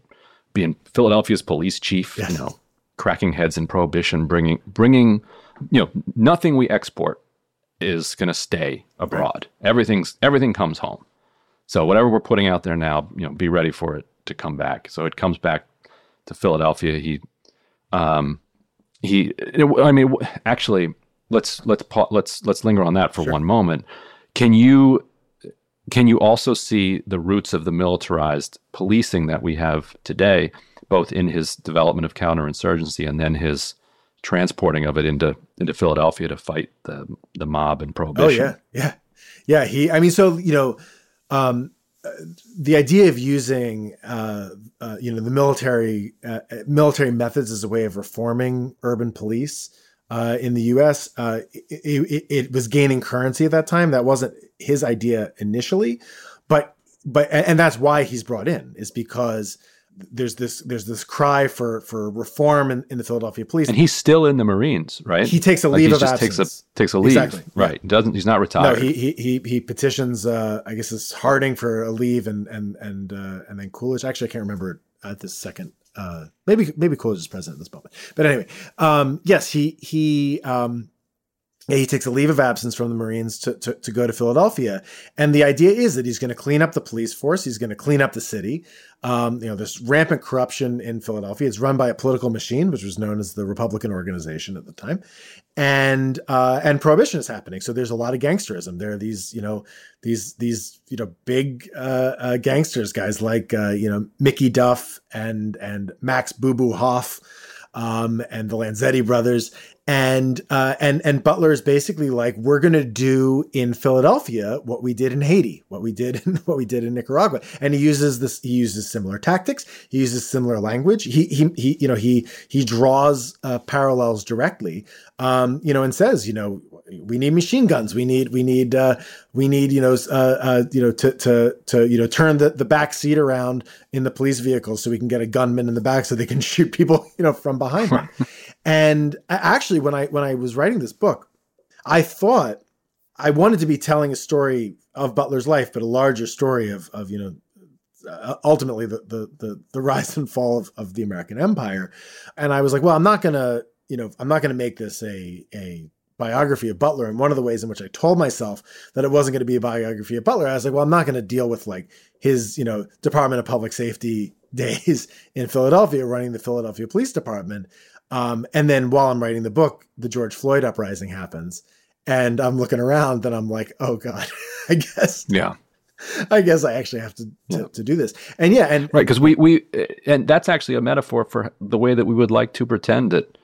been Philadelphia's police chief. Yes. You know, cracking heads in prohibition, bringing bringing you know nothing we export is going to stay abroad. Right. Everything's everything comes home. So whatever we're putting out there now, you know, be ready for it to come back. So it comes back to Philadelphia. He, um, he. I mean, actually, let's let's let's let's linger on that for sure. one moment. Can you can you also see the roots of the militarized policing that we have today, both in his development of counterinsurgency and then his transporting of it into into Philadelphia to fight the the mob and prohibition? Oh yeah, yeah, yeah. He, I mean, so you know, um, the idea of using uh, uh, you know the military uh, military methods as a way of reforming urban police uh, in the U.S. Uh, it, it, it, was gaining currency at that time. That wasn't his idea initially, but but and that's why he's brought in is because there's this there's this cry for for reform in, in the Philadelphia police, and he's still in the Marines, right? He takes a leave like of absence. Takes a takes a leave, exactly. right? Yeah. Doesn't he's not retired? No, he he he, he petitions. Uh, I guess it's Harding for a leave, and and and uh, and then Coolidge. Actually, I can't remember at this second. Uh, maybe maybe Coolidge is president at this moment, but anyway, um, yes, he he um, he takes a leave of absence from the Marines to, to, to, go to Philadelphia. And the idea is that he's going to clean up the police force. He's going to clean up the city. Um, you know, there's rampant corruption in Philadelphia. It's run by a political machine, which was known as the Republican organization at the time. And, uh, and prohibition is happening. So there's a lot of gangsterism. There are these, you know, these, these, you know, big, uh, uh, gangsters, guys like, uh, you know, Mickey Duff and, and Max Boo Boo Hoff um, and the Lanzetti brothers. And uh, and and Butler is basically like, we're gonna do in Philadelphia what we did in Haiti, what we did in what we did in Nicaragua. And he uses this, he uses similar tactics, he uses similar language. He he he, you know, he he draws uh, parallels directly, um, you know, and says, you know, we need machine guns. We need we need uh, we need you know uh, uh, you know to to to you know turn the the back seat around in the police vehicle so we can get a gunman in the back so they can shoot people you know from behind them. and actually, when I when I was writing this book, I thought I wanted to be telling a story of Butler's life, but a larger story of of you know uh, ultimately the, the, the the rise and fall of, of the American Empire. And I was like, well, I'm not gonna you know I'm not gonna make this a a biography of Butler. And one of the ways in which I told myself that it wasn't going to be a biography of Butler, I was like, well, I'm not going to deal with like his, you know, Department of Public Safety days in Philadelphia, running the Philadelphia Police Department. Um, and then while I'm writing the book, the George Floyd uprising happens. And I'm looking around and I'm like, oh God, I guess. Yeah. I guess I actually have to, to, yeah. to do this. And yeah, and right, because we we and that's actually a metaphor for the way that we would like to pretend that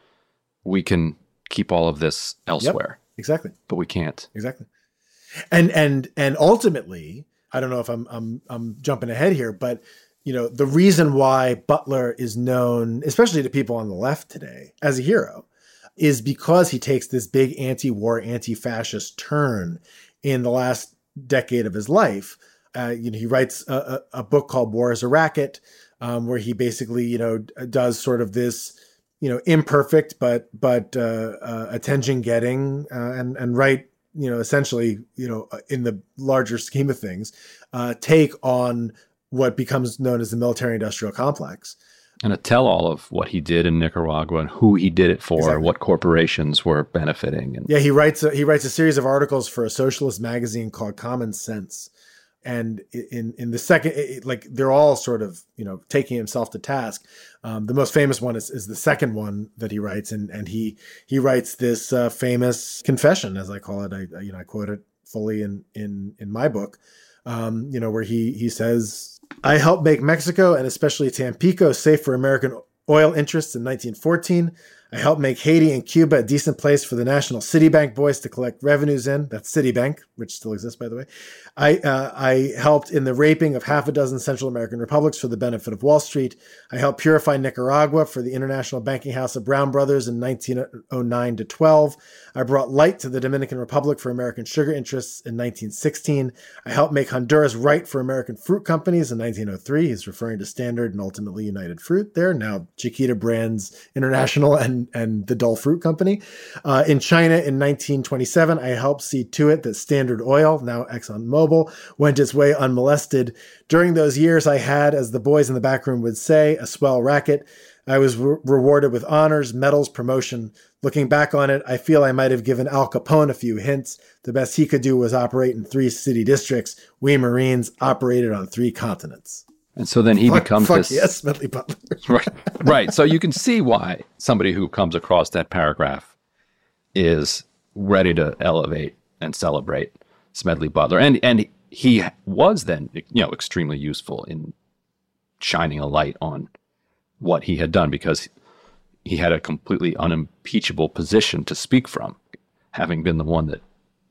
we can keep all of this elsewhere. Yep, exactly. But we can't. Exactly. And and and ultimately, I don't know if I'm I'm I'm jumping ahead here, but you know, the reason why Butler is known, especially to people on the left today, as a hero is because he takes this big anti-war, anti-fascist turn in the last decade of his life. Uh, you know, he writes a, a, book called War is a Racket, um, where he basically, you know, does sort of this you know imperfect but but uh, uh, attention getting uh, and and right you know essentially you know in the larger scheme of things uh, take on what becomes known as the military industrial complex. And a tell all of what he did in Nicaragua and who he did it for, exactly. what corporations were benefiting. And yeah, he writes a, he writes a series of articles for a socialist magazine called Common Sense, and in in the second it, like they're all sort of you know taking himself to task. Um, the most famous one is, is the second one that he writes. And and he he writes this uh, famous confession as i call it. I you know i quote it fully in in in my book. Um, you know where he he says i helped make mexico and especially tampico safe for american oil interests in 1914 I helped make Haiti and Cuba a decent place for the National Citibank boys to collect revenues in. That's Citibank, which still exists, by the way. I, uh, I helped in the raping of half a dozen Central American republics for the benefit of Wall Street. I helped purify Nicaragua for the International Banking House of Brown Brothers in 1909 to 12. I brought light to the Dominican Republic for American sugar interests in 1916. I helped make Honduras right for American fruit companies in 1903. He's referring to Standard and ultimately United Fruit there, now Chiquita Brands International and and, the Dole Fruit Company. Uh, in China in 1927, I helped see to it that Standard Oil, now ExxonMobil, went its way unmolested. During those years, I had, as the boys in the back room would say, a swell racket. I was re- rewarded with honors, medals, promotion. Looking back on it, I feel I might have given Al Capone a few hints. The best he could do was operate in three city districts. We Marines operated on three continents. And so then he fuck, becomes fuck this. Yes, Smedley Butler. right, right. So you can see why somebody who comes across that paragraph is ready to elevate and celebrate Smedley Butler, and and he was then, you know, extremely useful in shining a light on what he had done because he had a completely unimpeachable position to speak from, having been the one that,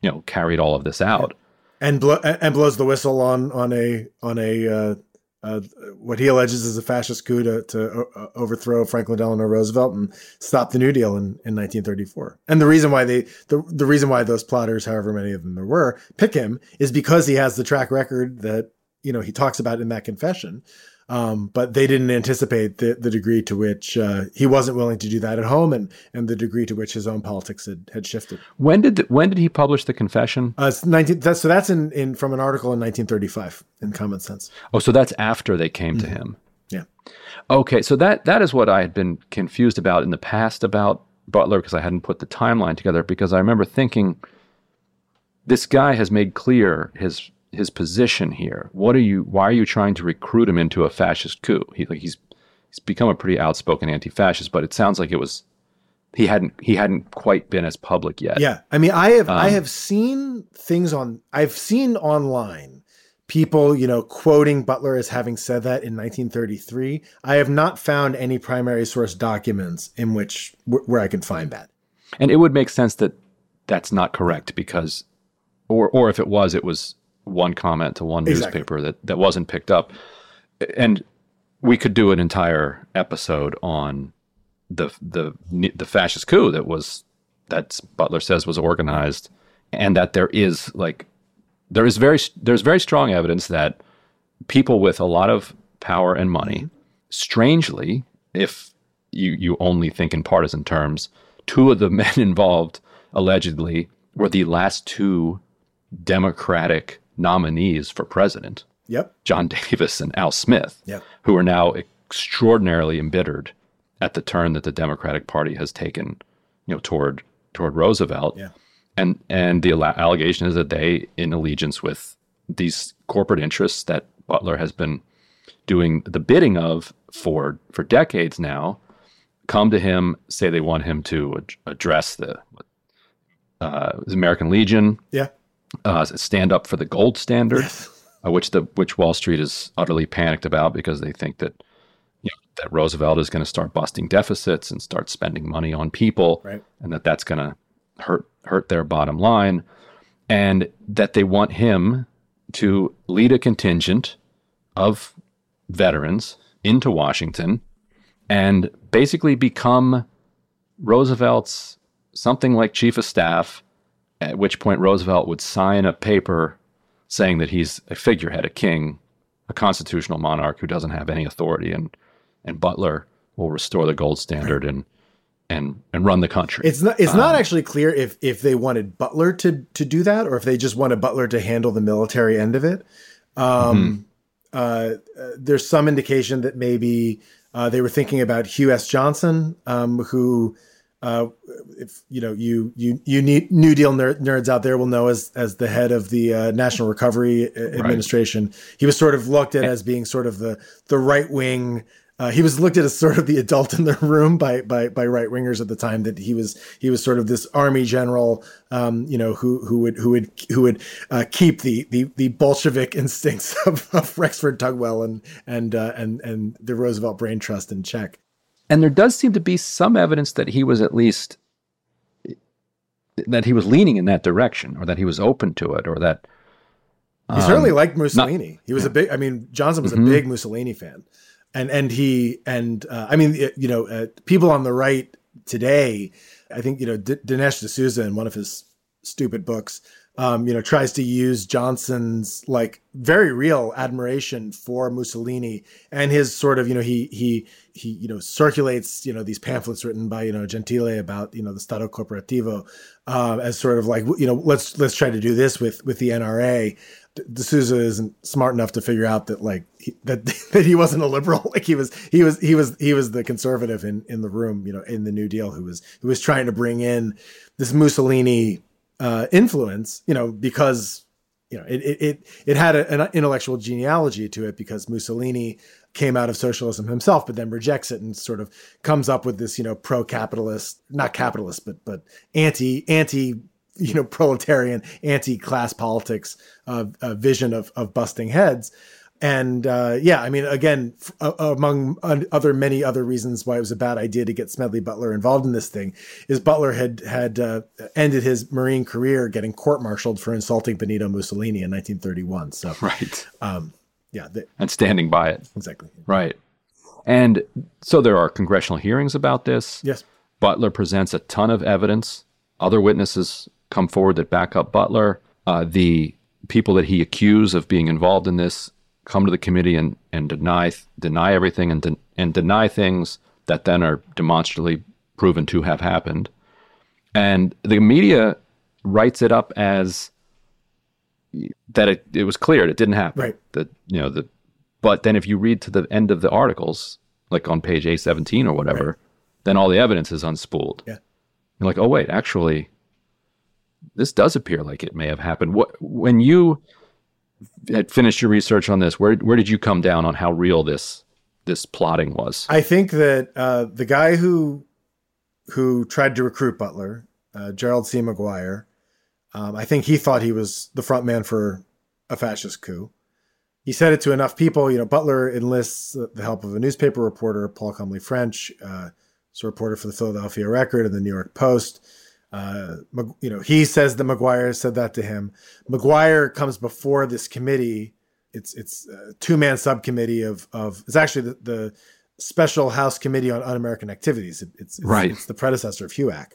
you know, carried all of this out. And blow, and blows the whistle on on a on a uh, uh, what he alleges is a fascist coup to, to uh, overthrow Franklin Delano Roosevelt and stop the New Deal in, in 1934. And the reason why they the, the reason why those plotters, however many of them there were, pick him is because he has the track record that you know he talks about in that confession um, but they didn't anticipate the, the degree to which uh, he wasn't willing to do that at home, and and the degree to which his own politics had, had shifted. When did the, when did he publish the confession? Uh, 19, that's, so that's in, in from an article in 1935 in Common Sense. Oh, so that's after they came mm-hmm. to him. Yeah. Okay, so that that is what I had been confused about in the past about Butler because I hadn't put the timeline together because I remember thinking this guy has made clear his his position here? What are you? Why are you trying to recruit him into a fascist coup? He like he's he's become a pretty outspoken anti-fascist, but it sounds like it was he hadn't he hadn't quite been as public yet. Yeah, I mean, I have um, I have seen things on I've seen online people you know quoting Butler as having said that in 1933. I have not found any primary source documents in which where I can find that. And it would make sense that that's not correct because, or or if it was, it was one comment to one exactly. newspaper that, that wasn't picked up. And we could do an entire episode on the the the fascist coup that was that Butler says was organized, and that there is like there is very there's very strong evidence that people with a lot of power and money, mm-hmm. strangely, if you you only think in partisan terms, two of the men involved allegedly were the last two Democratic nominees for president. Yep. John Davis and Al Smith, yep. who are now extraordinarily embittered at the turn that the Democratic Party has taken, you know, toward toward Roosevelt. Yeah. And and the allegation is that they, in allegiance with these corporate interests that Butler has been doing the bidding of for for decades now, come to him, say they want him to ad- address the uh, American Legion. Yeah uh, stand up for the gold standard, yes. uh, which the which Wall Street is utterly panicked about because they think that you know, that Roosevelt is going to start busting deficits and start spending money on people, right. and that that's going to hurt hurt their bottom line, and that they want him to lead a contingent of veterans into Washington and basically become Roosevelt's something like chief of staff at which point Roosevelt would sign a paper saying that he's a figurehead, a king, a constitutional monarch who doesn't have any authority, and and Butler will restore the gold standard and and and run the country. It's not it's um, not actually clear if if they wanted Butler to to do that or if they just wanted Butler to handle the military end of it. Um, mm-hmm. uh, there's some indication that maybe uh, they were thinking about Hugh S. Johnson, um, who uh, if you know you you you need New Deal nerds out there will know as as the head of the uh, National Recovery Administration, he was sort of looked at as being sort of the the right wing. Uh, he was looked at as sort of the adult in the room by by by right wingers at the time. That he was he was sort of this army general, um, you know, who who would who would who would uh, keep the, the the Bolshevik instincts of, of Rexford Tugwell and and uh, and and the Roosevelt Brain Trust in check. And there does seem to be some evidence that he was at least that he was leaning in that direction, or that he was open to it, or that um, he certainly liked Mussolini. Not, he was yeah. a big. I mean, Johnson was mm-hmm. a big Mussolini fan, and and he and uh, I mean, you know, uh, people on the right today. I think you know D- Dinesh D'Souza in one of his stupid books um, you know, tries to use Johnson's like very real admiration for Mussolini and his sort of, you know, he he he you know circulates you know these pamphlets written by you know Gentile about you know the Stato Corporativo um, as sort of like you know let's let's try to do this with with the NRA. D'Souza isn't smart enough to figure out that like he, that that he wasn't a liberal. Like he was he was he was he was the conservative in in the room, you know, in the New Deal who was who was trying to bring in this Mussolini uh, influence, you know, because you know it it it had a, an intellectual genealogy to it because Mussolini came out of socialism himself, but then rejects it and sort of comes up with this, you know, pro-capitalist, not capitalist, but but anti anti you know proletarian anti-class politics uh, uh, vision of of busting heads and uh, yeah, I mean, again, f- among other many other reasons why it was a bad idea to get Smedley Butler involved in this thing, is Butler had had uh, ended his Marine career getting court-martialed for insulting Benito Mussolini in 1931. So right, um, yeah, and standing by it exactly right. And so there are congressional hearings about this. Yes, Butler presents a ton of evidence. Other witnesses come forward that back up Butler. Uh, the people that he accused of being involved in this come to the committee and, and deny deny everything and de- and deny things that then are demonstrably proven to have happened. And the media writes it up as that it, it was cleared, it didn't happen. Right. That you know the but then if you read to the end of the articles, like on page A seventeen or whatever, right. then all the evidence is unspooled. Yeah. You're like, oh wait, actually this does appear like it may have happened. What when you had finished your research on this, where where did you come down on how real this this plotting was? I think that uh, the guy who who tried to recruit Butler, uh, Gerald C. MacGuire, um, I think he thought he was the front man for a fascist coup. He said it to enough people. You know, Butler enlists the help of a newspaper reporter, Paul Comly French, uh, a reporter for the Philadelphia Record and the New York Post. Uh, you know, he says that MacGuire said that to him. MacGuire comes before this committee. It's it's a two man subcommittee of of it's actually the, the Special House Committee on Un-American Activities. It, it's, it's, right. It's the predecessor of HUAC,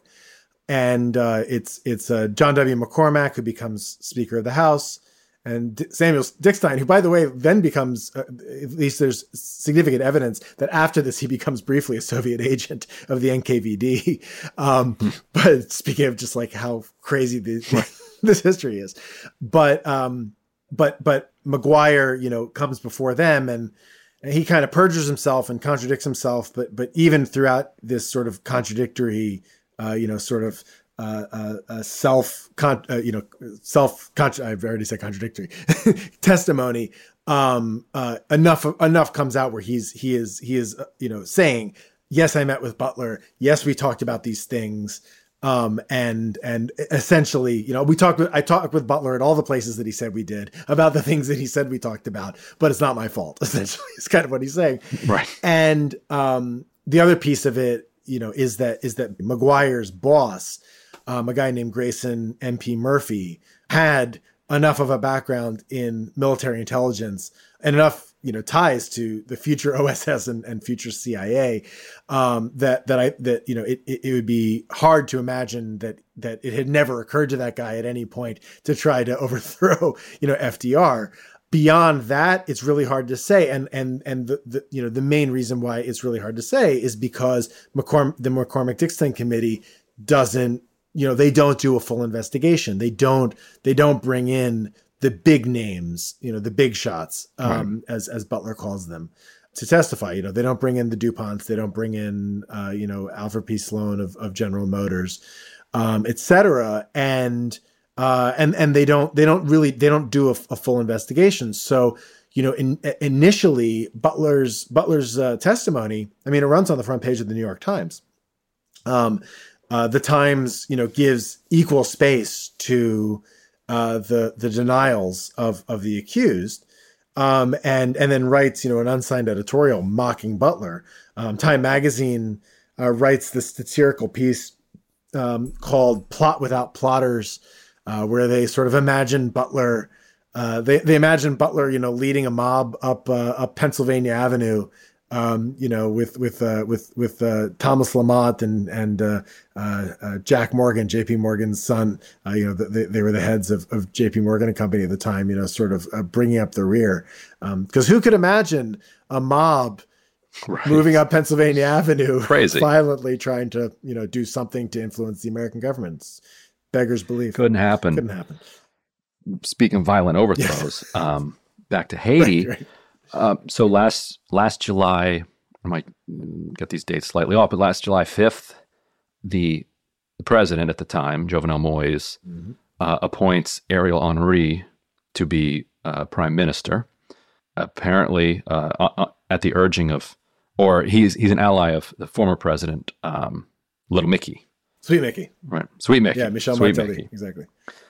and uh, it's it's uh, John W. McCormack who becomes Speaker of the House and D- Samuel Dickstein, who, by the way, then becomes, uh, at least there's significant evidence that after this, he becomes briefly a Soviet agent of the NKVD. Um, hmm. But speaking of just like how crazy the, this history is, but um, but but MacGuire, you know, comes before them and. And he kind of perjures himself and contradicts himself, but but even throughout this sort of contradictory, uh, you know, sort of uh, uh, self, con- uh, you know, self. Con- I've already said contradictory testimony. Um, uh, enough enough comes out where he's he is he is uh, you know saying yes, I met with Butler. Yes, we talked about these things. Um, and and essentially, you know, we talked. With, I talked with Butler at all the places that he said we did about the things that he said we talked about, but it's not my fault. Essentially, it's kind of what he's saying. Right. And um, the other piece of it, you know, is that is that MacGuire's boss um, a guy named Grayson MP Murphy, had enough of a background in military intelligence and enough you know ties to the future OSS and, and future CIA um, that that I that you know it, it, it would be hard to imagine that that it had never occurred to that guy at any point to try to overthrow you know FDR. Beyond that, it's really hard to say, and and and the, the you know the main reason why it's really hard to say is because McCorm- the McCormack Dickstein Committee doesn't you know they don't do a full investigation. They don't they don't bring in the big names you know the big shots um, right. as as butler calls them to testify. You know they don't bring in the duponts. They don't bring in uh, you know alfred p. Sloan of, of general motors um, etc and uh, and and they don't they don't really they don't do a, a full investigation so you know in, initially butler's butler's uh, testimony i mean it runs on the front page of the new york times um, uh, the Times, you know, gives equal space to uh, the the denials of of the accused, um, and and then writes, you know, an unsigned editorial mocking Butler. Um, Time Magazine uh, writes this satirical piece um, called "Plot Without Plotters," uh, where they sort of imagine Butler. Uh, they they imagine Butler, you know, leading a mob up uh, up Pennsylvania Avenue um, you know, with with uh, with with uh, Thomas Lamont and and uh, uh, uh Jack Morgan, J.P. Morgan's son. Uh, you know, they, they were the heads of, of J.P. Morgan and Company at the time. You know, sort of bringing up the rear, because um, who could imagine a mob right. moving up Pennsylvania Avenue, crazy, violently trying to you know do something to influence the American government? Beggars belief. Couldn't happen. Couldn't happen. Speaking of violent overthrows, um, back to Haiti. Right, right. Uh, so last last July, I might get these dates slightly off, but last July fifth, the, the president at the time, Jovenel Moise, mm-hmm. uh, appoints Ariel Henry to be uh, prime minister. Apparently, uh, uh, uh, at the urging of, or he's he's an ally of the former president, um, Little Mickey. Sweet Mickey. Right. Sweet Mickey. Yeah, Michel Sweet Martelly. Mickey. Exactly.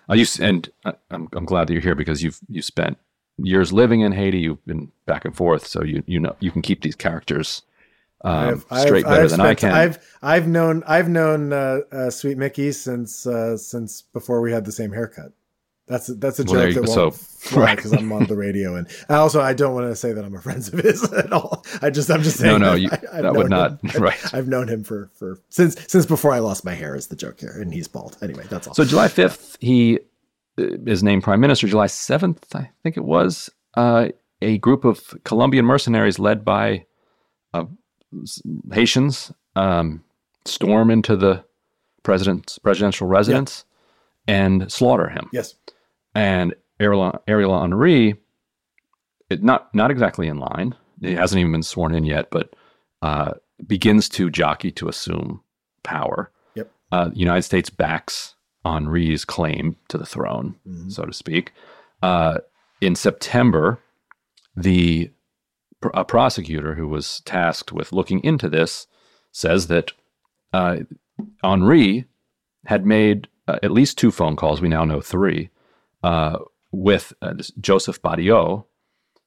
Uh, you and I'm I'm glad that you're here because you've you spent years living in Haiti. You've been back and forth, so you you know you can keep these characters um, straight better than I can. I've I've known I've known uh, uh, Sweet Mickey since uh, since before we had the same haircut. That's a, that's a Well, joke that won't So- right. because I'm on the radio, and I also I don't want to say that I'm a friend of his at all. I just I'm just saying no, that you, I, I've that would not him. right. I've known him for for since since before I lost my hair is the joke here, and he's bald. Anyway, that's all. So July 5th, he uh, is named prime minister. July 7th, I think it was, uh, a group of Colombian mercenaries led by uh, Haitians um, storm into the president's presidential residence and slaughter him. yes, And Ariel, Ariel Henry, it, not not exactly in line. He hasn't even been sworn in yet, but uh, begins to jockey to assume power. Yep. Uh, the United States backs Henry's claim to the throne, so to speak. Uh, in September, the pr- a prosecutor who was tasked with looking into this says that uh, Henry had made uh, at least two phone calls. We now know three uh, with uh, Joseph Badio,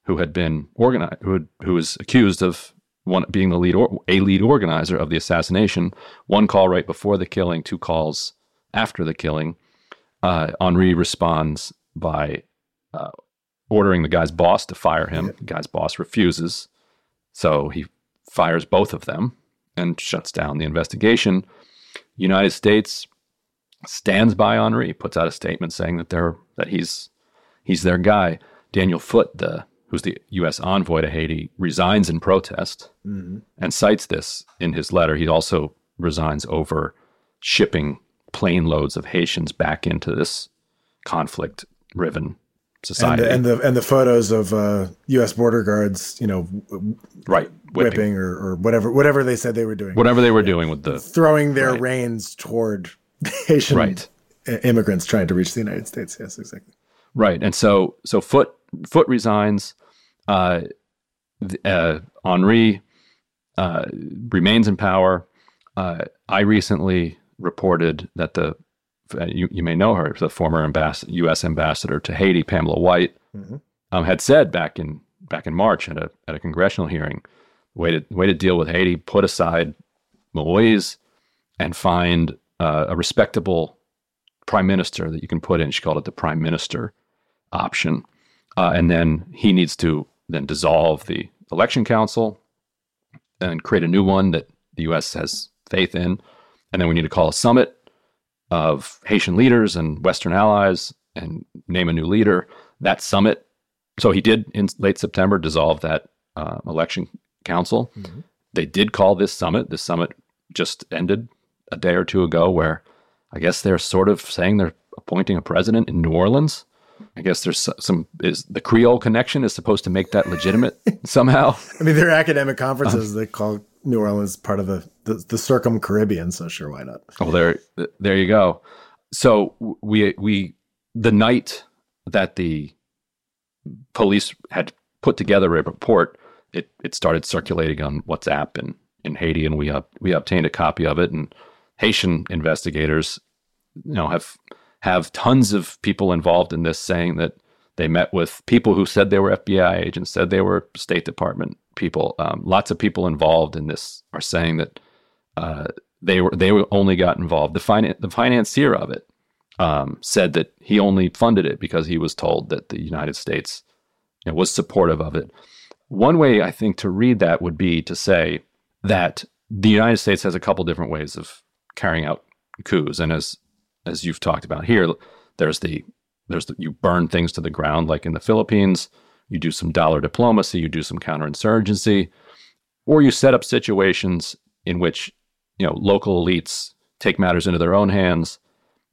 who had been organized, who, had, who was accused of one being the lead or, a lead organizer of the assassination. One call right before the killing, two calls after the killing. Uh, Henry responds by uh, ordering the guy's boss to fire him. The guy's boss refuses, so he fires both of them and shuts down the investigation. United States stands by Henry, puts out a statement saying that they're that he's he's their guy. Daniel Foote, the who's the U.S. envoy to Haiti, resigns in protest and cites this in his letter. He also resigns over shipping plane loads of Haitians back into this conflict-riven and society. the, and the and the photos of uh, U.S. border guards, you know, w- right, whipping. whipping or, or whatever whatever they said they were doing, whatever they were doing with the throwing their Right. reins toward Haitian Right. I- immigrants trying to reach the United States. Yes, exactly. Right, and so so Foote Foote resigns. Uh, uh, Henry uh, remains in power. Uh, I recently reported that the uh, you, you may know her, the former ambas- U.S. ambassador to Haiti, Pamela White, um, had said back in back in March at a at a congressional hearing, way to way to deal with Haiti, put aside Moise and find uh, a respectable prime minister that you can put in. She called it the prime minister option. Uh, and then he needs to then dissolve the election council and create a new one that the U.S. has faith in. And then we need to call a summit of Haitian leaders and Western allies and name a new leader. That summit. So he did in late September dissolve that uh, election council. They did call this summit. This summit just ended a day or two ago, where I guess they're sort of saying they're appointing a president in New Orleans. I guess there's some is the Creole connection is supposed to make that legitimate somehow. I mean, there are academic conferences uh-huh. that call New Orleans part of the the, the Circum Caribbean. So sure, why not? Oh, there, there you go. So we we the night that the police had put together a report, it it started circulating on WhatsApp in in Haiti, and we up we obtained a copy of it. And Haitian investigators, you know, have have tons of people involved in this saying that they met with people who said they were FBI agents, said they were State Department people. Um, lots of people involved in this are saying that uh, they were they were only got involved. The finan- the financier of it um, said that he only funded it because he was told that the United States you know, was supportive of it. One way I think to read that would be to say that the United States has a couple different ways of carrying out coups, and as as you've talked about here, there's the there's the, you burn things to the ground, like in the Philippines. You do some dollar diplomacy, you do some counterinsurgency, or you set up situations in which you know local elites take matters into their own hands,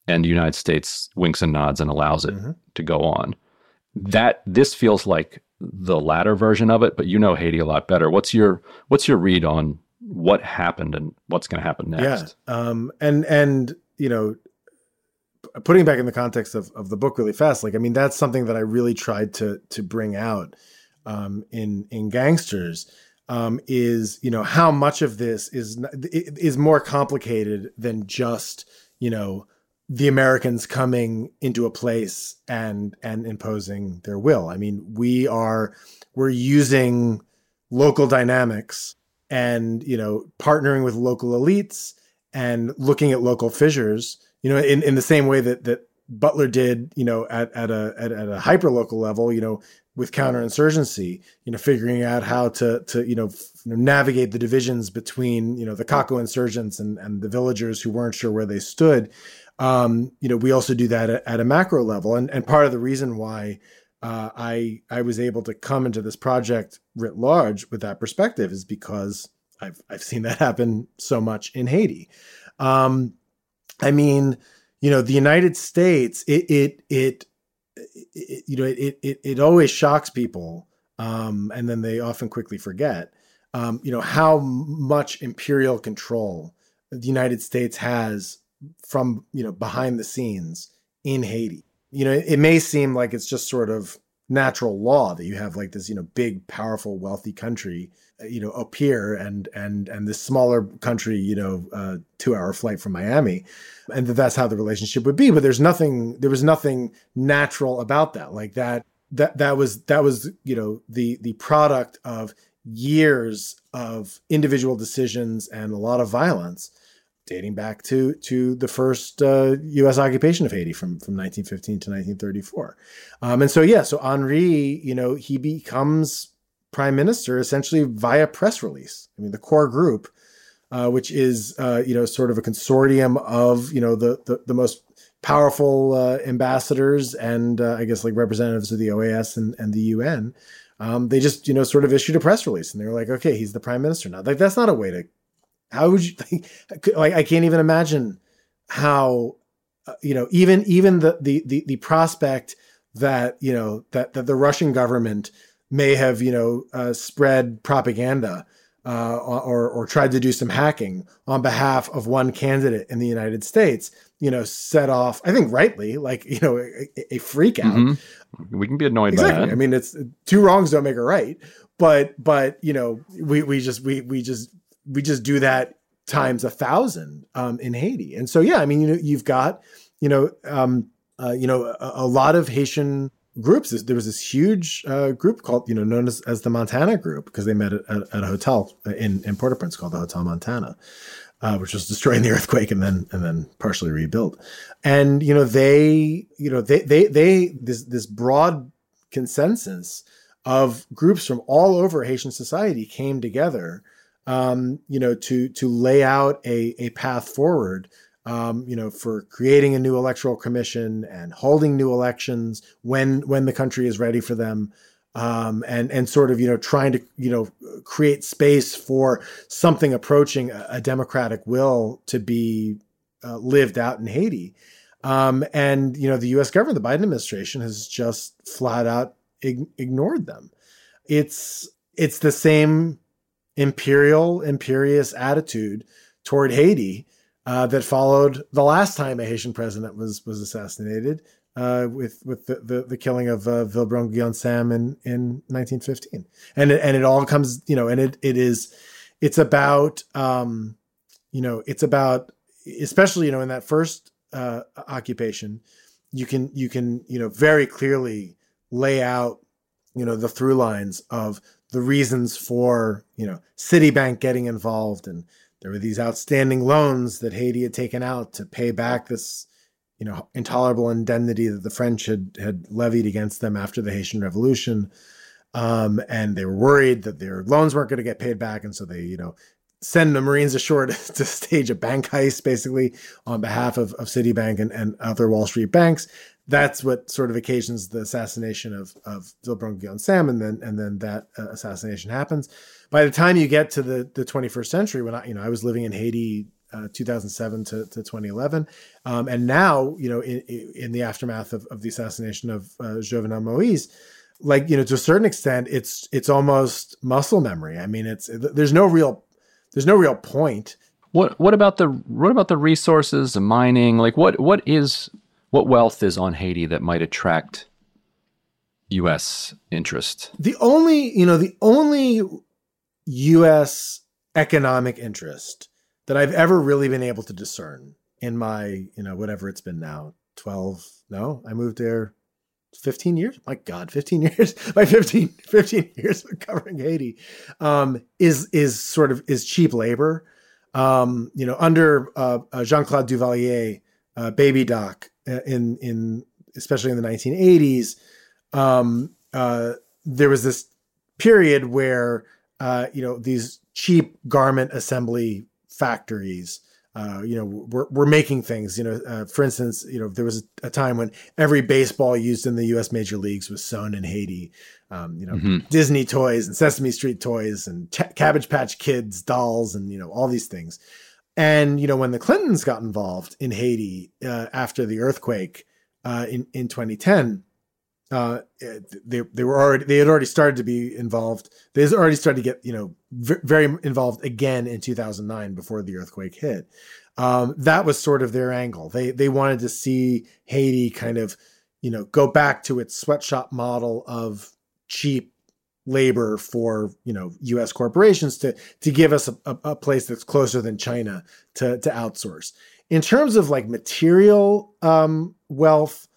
and the United States winks and nods and allows it mm-hmm. to go on. That this feels like the latter version of it, but you know Haiti a lot better. What's your what's your read on what happened and what's going to happen next? Yeah. Um, and and you know, putting back in the context of, of the book really fast, like I mean, that's something that I really tried to to bring out um, in in gangsters. um, is you know how much of this is is more complicated than just you know the Americans coming into a place and and imposing their will. I mean, we are we're using local dynamics and you know partnering with local elites and looking at local fissures. You know, in, in the same way that that Butler did, you know, at at a at, at a hyper local level, you know, with counterinsurgency, you know, figuring out how to to you know, f- navigate the divisions between you know the Caco insurgents and and the villagers who weren't sure where they stood. Um, you know, we also do that at, at, a macro level, and and part of the reason why uh, I I was able to come into this project writ large with that perspective is because I've I've seen that happen so much in Haiti. Um, I mean, you know, the United States, it it it it, you know, it, it, it always shocks people. Um, and then they often quickly forget, um, you know, how much imperial control the United States has from, you know, behind the scenes in Haiti. You know, it, it may seem like it's just sort of natural law that you have like this, you know, big, powerful, wealthy country you know up here and and and this smaller country you know uh, two hour flight from miami and that that's how the relationship would be but there's nothing there was nothing natural about that. Like that that that was that was you know the the product of years of individual decisions and a lot of violence dating back to to the first uh, U.S. occupation of Haiti from from 1915 to 1934, um, and so yeah, so Henry, you know, he becomes prime minister essentially via press release. I mean, the core group, uh, which is uh, you know sort of a consortium of you know the the, the most powerful uh, ambassadors and uh, I guess like representatives of the OAS and, and the UN. Um, they just you know sort of issued a press release and they were like, okay, he's the prime minister now. Like that's not a way to. How would you like? I can't even imagine how uh, you know even even the the the, the prospect that you know that that the Russian government may have you know uh, spread propaganda uh, or or tried to do some hacking on behalf of one candidate in the United States, you know, set off. I think rightly, like you know, a, a freak out. Mm-hmm. We can be annoyed exactly. by that. I mean, it's two wrongs don't make a right, but but you know, we we just we we just we just do that times a thousand um, in Haiti, and so yeah, I mean, you know, you've got you know. Um, uh, you know, a, a lot of Haitian groups. There was this huge uh, group called, you know, known as, as the Montana Group because they met at, at, a hotel in, in Port-au-Prince called the Hotel Montana, uh, which was destroyed in the earthquake and then and then partially rebuilt. And you know, they, you know, they they they this this broad consensus of groups from all over Haitian society came together, um, you know, to to lay out a a path forward um, you know, for creating a new electoral commission and holding new elections when when the country is ready for them, um, and and sort of you know trying to you know create space for something approaching a, a democratic will to be uh, lived out in Haiti. Um, and you know the U.S. government, the Biden administration, has just flat out ig- ignored them. It's it's the same imperial, imperious attitude toward Haiti uh, that followed the last time a Haitian president was was assassinated uh, with with the, the, the, killing of uh, Guillaume Sam in in 1915, and it, and it all comes you know, and it it is it's about um, you know it's about especially you know in that first uh, occupation, you can you can you know very clearly lay out you know the through lines of the reasons for you know Citibank getting involved and there were these outstanding loans that Haiti had taken out to pay back this, you know, intolerable indemnity that the French had had levied against them after the Haitian Revolution. Um, and they were worried that their loans weren't going to get paid back, and so they, you know, send the Marines ashore to, to stage a bank heist, basically on behalf of, of Citibank and, and other Wall Street banks. That's what sort of occasions the assassination of of Wilbrahim and Sam, and then and then that uh, assassination happens by the time you get to the the 21st century, when I you know I was living in Haiti. Uh, 2007 to, to 2011, um, and now you know in, in the aftermath of, of the assassination of uh, Jovenel Moise, like you know to a certain extent, it's it's almost muscle memory. I mean, it's there's no real there's no real point. What what about the what about the resources, the mining? Like what what is what wealth is on Haiti that might attract U.S. interest? The only you know the only U.S. economic interest that I've ever really been able to discern in my, you know, whatever it's been now, 12, no, I moved there 15 years. My God, 15 years, my 15, 15 years of covering Haiti, um, is, is sort of, is cheap labor. Um, you know, under uh, uh, Jean-Claude Duvalier, uh, Baby Doc in, in, especially in the 1980s, um, uh, there was this period where, uh, you know, these cheap garment assembly factories uh, you know, we're, we're making things, you know, uh, for instance, you know, there was a, a, time when every baseball used in the U.S. major leagues was sewn in Haiti. Um, you know, mm-hmm. Disney toys and Sesame Street toys and Ch- Cabbage Patch Kids dolls and, you know, all these things. And, you know, when the Clintons got involved in Haiti uh, after the earthquake uh, in, in 2010, uh, they they were already they had already started to be involved. They had already started to get you know v- very involved again in 2009 before the earthquake hit. Um, that was sort of their angle. They they wanted to see Haiti kind of you know go back to its sweatshop model of cheap labor for you know U.S. corporations to to give us a, a, place that's closer than China to to outsource. In terms of like material um, wealth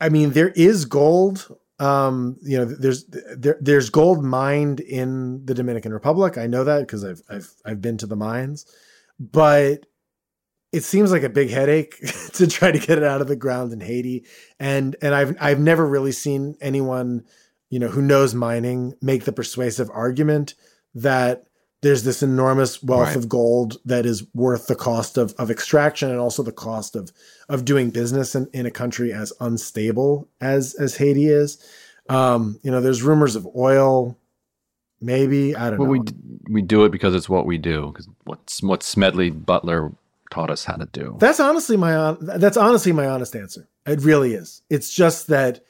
I mean, there is gold. Um, you know, there's there, there's gold mined in the Dominican Republic. I know that because I've I've I've been to the mines, but it seems like a big headache to try to get it out of the ground in Haiti. And and I've I've never really seen anyone, you know, who knows mining make the persuasive argument that there's this enormous wealth right. of gold that is worth the cost of, of extraction and also the cost of of doing business in, in a country as unstable as as Haiti is. Um, you know, there's rumors of oil, maybe I don't well, know. We we do it because it's what we do. Because what's what Smedley Butler taught us how to do. That's honestly my that's honestly my honest answer. It really is. It's just that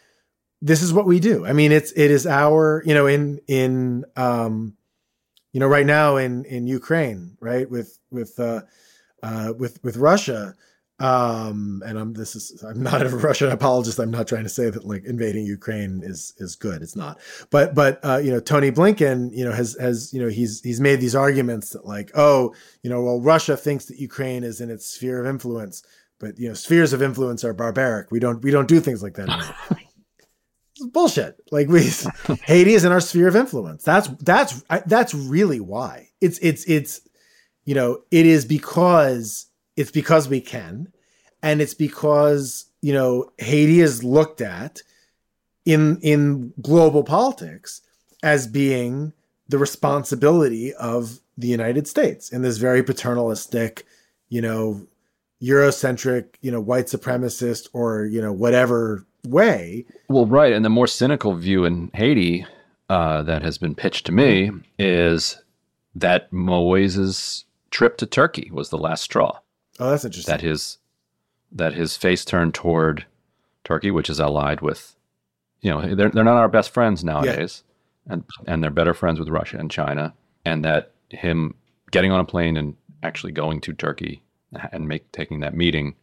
this is what we do. I mean, it's it is our you know in in um you know, right now in in Ukraine, right with with uh, uh, with with Russia, um, and I'm this is I'm not a Russian apologist. I'm not trying to say that like invading Ukraine is is good. It's not. But but uh, you know, Tony Blinken, you know, has has you know he's he's made these arguments that like, oh, you know, well, Russia thinks that Ukraine is in its sphere of influence, but you know, spheres of influence are barbaric. We don't we don't do things like that. bullshit. Like we, Haiti is in our sphere of influence. That's that's that's really why. It's it's it's you know it is because it's because we can, and it's because you know Haiti is looked at in in global politics as being the responsibility of the United States in this very paternalistic, you know, Eurocentric, you know, white supremacist or you know whatever way. Well, right, and the more cynical view in Haiti uh, that has been pitched to me is that Moise's trip to Turkey was the last straw. Oh, that's interesting. That his that his face turned toward Turkey, which is allied with, you know, they're they're not our best friends nowadays, yeah. and and they're better friends with Russia and China, and that him getting on a plane and actually going to Turkey and make taking that meeting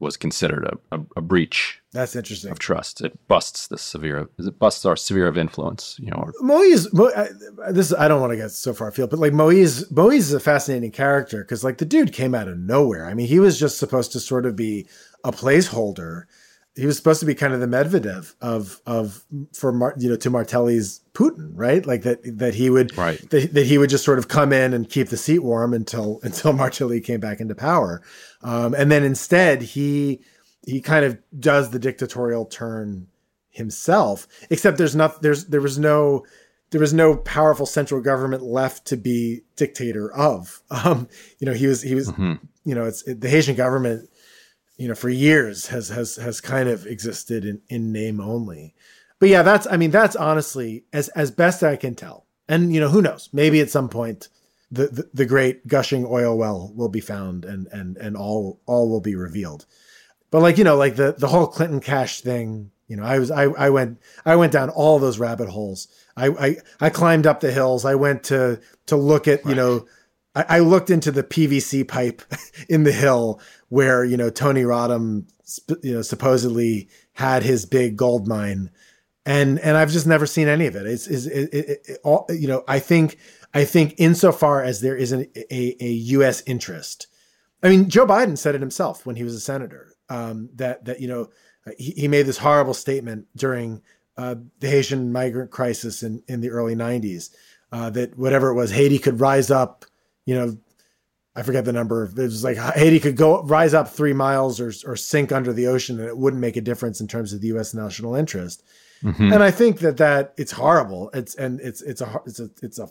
was considered a, a, a, breach. That's interesting of trust. It busts the severe. It busts our severe of influence. You know, Moise. Mo, I, this I don't want to get so far afield, but like Moise, Moise is a fascinating character because like the dude came out of nowhere. I mean, he was just supposed to sort of be a placeholder he was supposed to be kind of the Medvedev of of for Mar, you know to Martelly's Putin, right? Like that that he would right. that, that he would just sort of come in and keep the seat warm until until Martelly came back into power, um, and then instead he he kind of does the dictatorial turn himself. Except there's not there's there was no there was no powerful central government left to be dictator of. Um, you know, he was he was mm-hmm. you know it's it, the Haitian government you know, for years has has has kind of existed in, in name only. But yeah, that's I mean, that's honestly as as best I can tell. And you know, who knows? Maybe at some point the, the, the great gushing oil well will be found and and and all all will be revealed. But like, you know, like the the whole Clinton cash thing, you know, I was I I went I went down all those rabbit holes. I I, I climbed up the hills. I went to to look at, right. you know, I, I looked into the PVC pipe in the hill where you know Tony Rodham, you know, supposedly had his big gold mine, and and I've just never seen any of it. It's is it, it, it, all you know. I think I think insofar as there is an, a, a U.S. interest, I mean, Joe Biden said it himself when he was a senator um, that that you know he, he made this horrible statement during uh, the Haitian migrant crisis in in the early '90s uh, that whatever it was, Haiti could rise up, you know, I forget the number. It was like Haiti could go rise up three miles or or sink under the ocean, and it wouldn't make a difference in terms of the U.S. national interest. Mm-hmm. And I think that that it's horrible. It's and it's it's a it's a it's a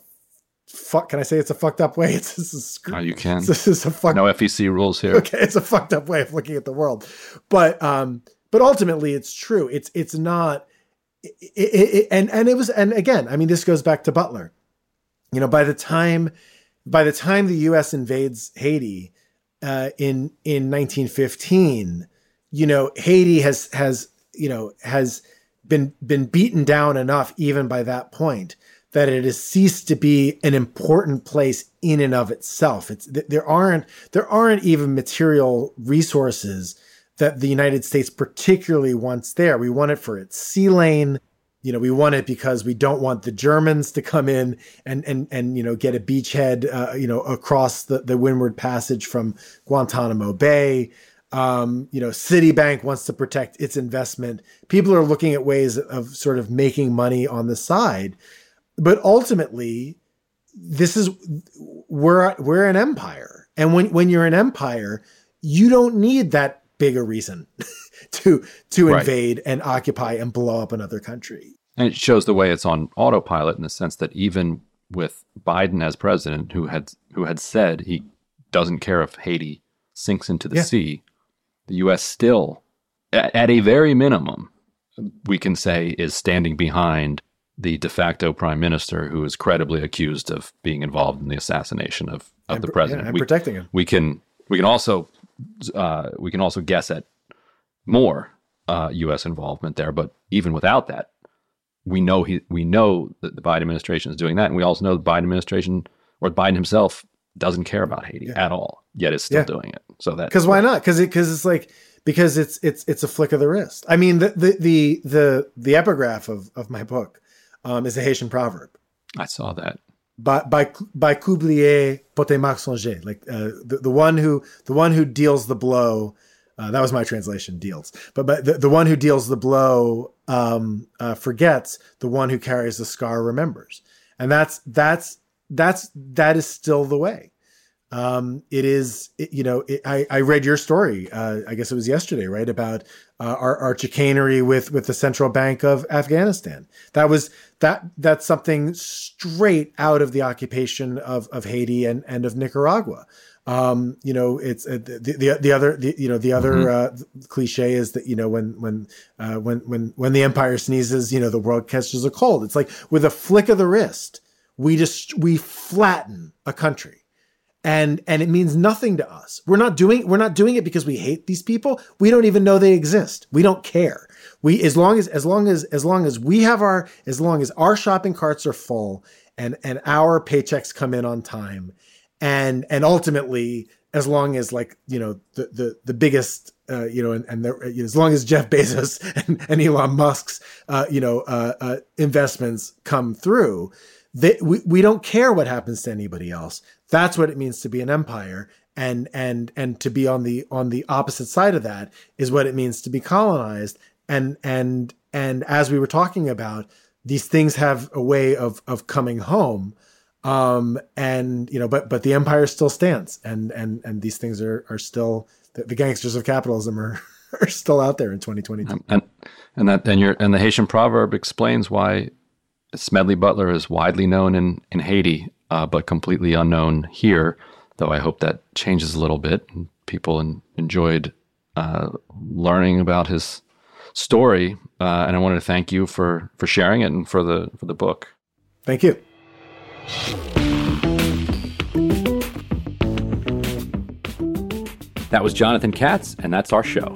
fuck. Can I say it's a fucked up way? It's, it's a screw. Oh, you can. This is a fuck. No FEC rules here. Okay, it's a fucked up way of looking at the world, but um, but ultimately it's true. It's it's not. It, it, it, and and it was and again, I mean, this goes back to Butler. You know, by the time by the time the U.S. invades Haiti uh, in in 1915, you know Haiti has has you know has been been beaten down enough even by that point that it has ceased to be an important place in and of itself. It's there aren't there aren't even material resources that the United States particularly wants there. We want it for its sea lane you know, we want it because we don't want the Germans to come in and and and you know get a beachhead, uh, you know, across the the Windward Passage from Guantanamo Bay. Um, you know, Citibank wants to protect its investment. People are looking at ways of sort of making money on the side, but ultimately, this is we're we're an empire, and when when you're an empire, you don't need that big a reason to to right. invade and occupy and blow up another country. And it shows the way it's on autopilot in the sense that even with Biden as president, who had who had said he doesn't care if Haiti sinks into the yeah. sea, the U.S. still, at, at a very minimum, we can say is standing behind the de facto prime minister who is credibly accused of being involved in the assassination of, of and, the president. Yeah, and we, protecting him. We can we can also uh, we can also guess at more uh, U.S. involvement there. But even without that, we know he we know that the Biden administration is doing that, and we also know the Biden administration or Biden himself doesn't care about Haiti yeah. at all, yet is still yeah. doing it. So that because why not? Because it because it's like because it's it's it's a flick of the wrist. I mean the the the the, the epigraph of of my book um, is a Haitian proverb. I saw that. By by by Coublier Potemac Songer, like uh, the the one who the one who deals the blow uh, that was my translation, deals. But but the, the one who deals the blow um, uh, forgets. The one who carries the scar remembers, and that's that's that's that is still the way. Um, it is, it, you know, it, I, I read your story. Uh, I guess it was yesterday, right, about uh, our, our chicanery with with the central bank of Afghanistan. That was that that's something straight out of the occupation of of Haiti and and of Nicaragua. Um, you know, it's uh, the, the, the other the, you know the other mm-hmm. uh, cliche is that you know when when uh, when when when the empire sneezes, you know the world catches a cold. It's like with a flick of the wrist, we just we flatten a country, and and it means nothing to us. We're not doing we're not doing it because we hate these people. We don't even know they exist. We don't care. We as long as as long as as long as we have our as long as our shopping carts are full and and our paychecks come in on time and and ultimately as long as like you know the the the biggest uh, you know and, and the, you know, as long as Jeff Bezos and, and Elon Musk's uh, you know uh, uh investments come through, they, we we don't care what happens to anybody else. That's what it means to be an empire, and and and to be on the on the opposite side of that is what it means to be colonized. And and and as we were talking about, these things have a way of of coming home um and you know but but the empire still stands and and and these things are are still the, the gangsters of capitalism are are still out there in 2022 and and that and your and the haitian proverb explains why smedley butler is widely known in in haiti uh, but completely unknown here though i hope that changes a little bit and people in, enjoyed uh, learning about his story uh, and i wanted to thank you for for sharing it and for the for the book. Thank you that was Jonathan Katz, and that's our show.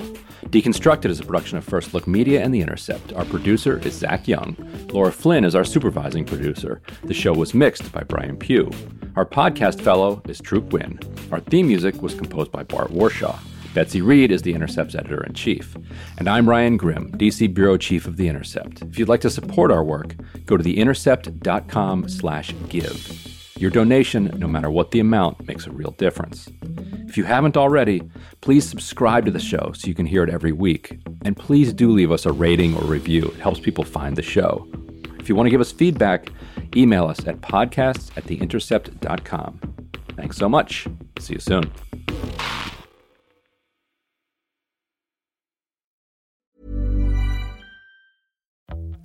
Deconstructed is a production of First Look Media and The Intercept. Our producer is Zach Young. Laura Flynn is our supervising producer. The show was mixed by Brian Pugh. Our podcast fellow is Troop Win. Our theme music was composed by Bart Warshaw. Betsy Reed is The Intercept's editor in chief. And I'm Ryan Grim, DC Bureau Chief of The Intercept. If you'd like to support our work, go to theintercept.com slash give. Your donation, no matter what the amount, makes a real difference. If you haven't already, please subscribe to the show so you can hear it every week. And please do leave us a rating or review. It helps people find the show. If you want to give us feedback, email us at podcasts at theintercept.com. Thanks so much. See you soon.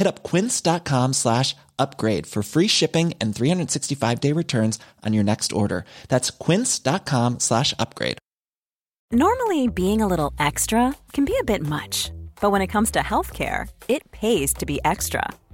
Hit up quince.com slash upgrade for free shipping and 365 day returns on your next order. That's quince.com slash upgrade. Normally, being a little extra can be a bit much, but when it comes to healthcare, it pays to be extra.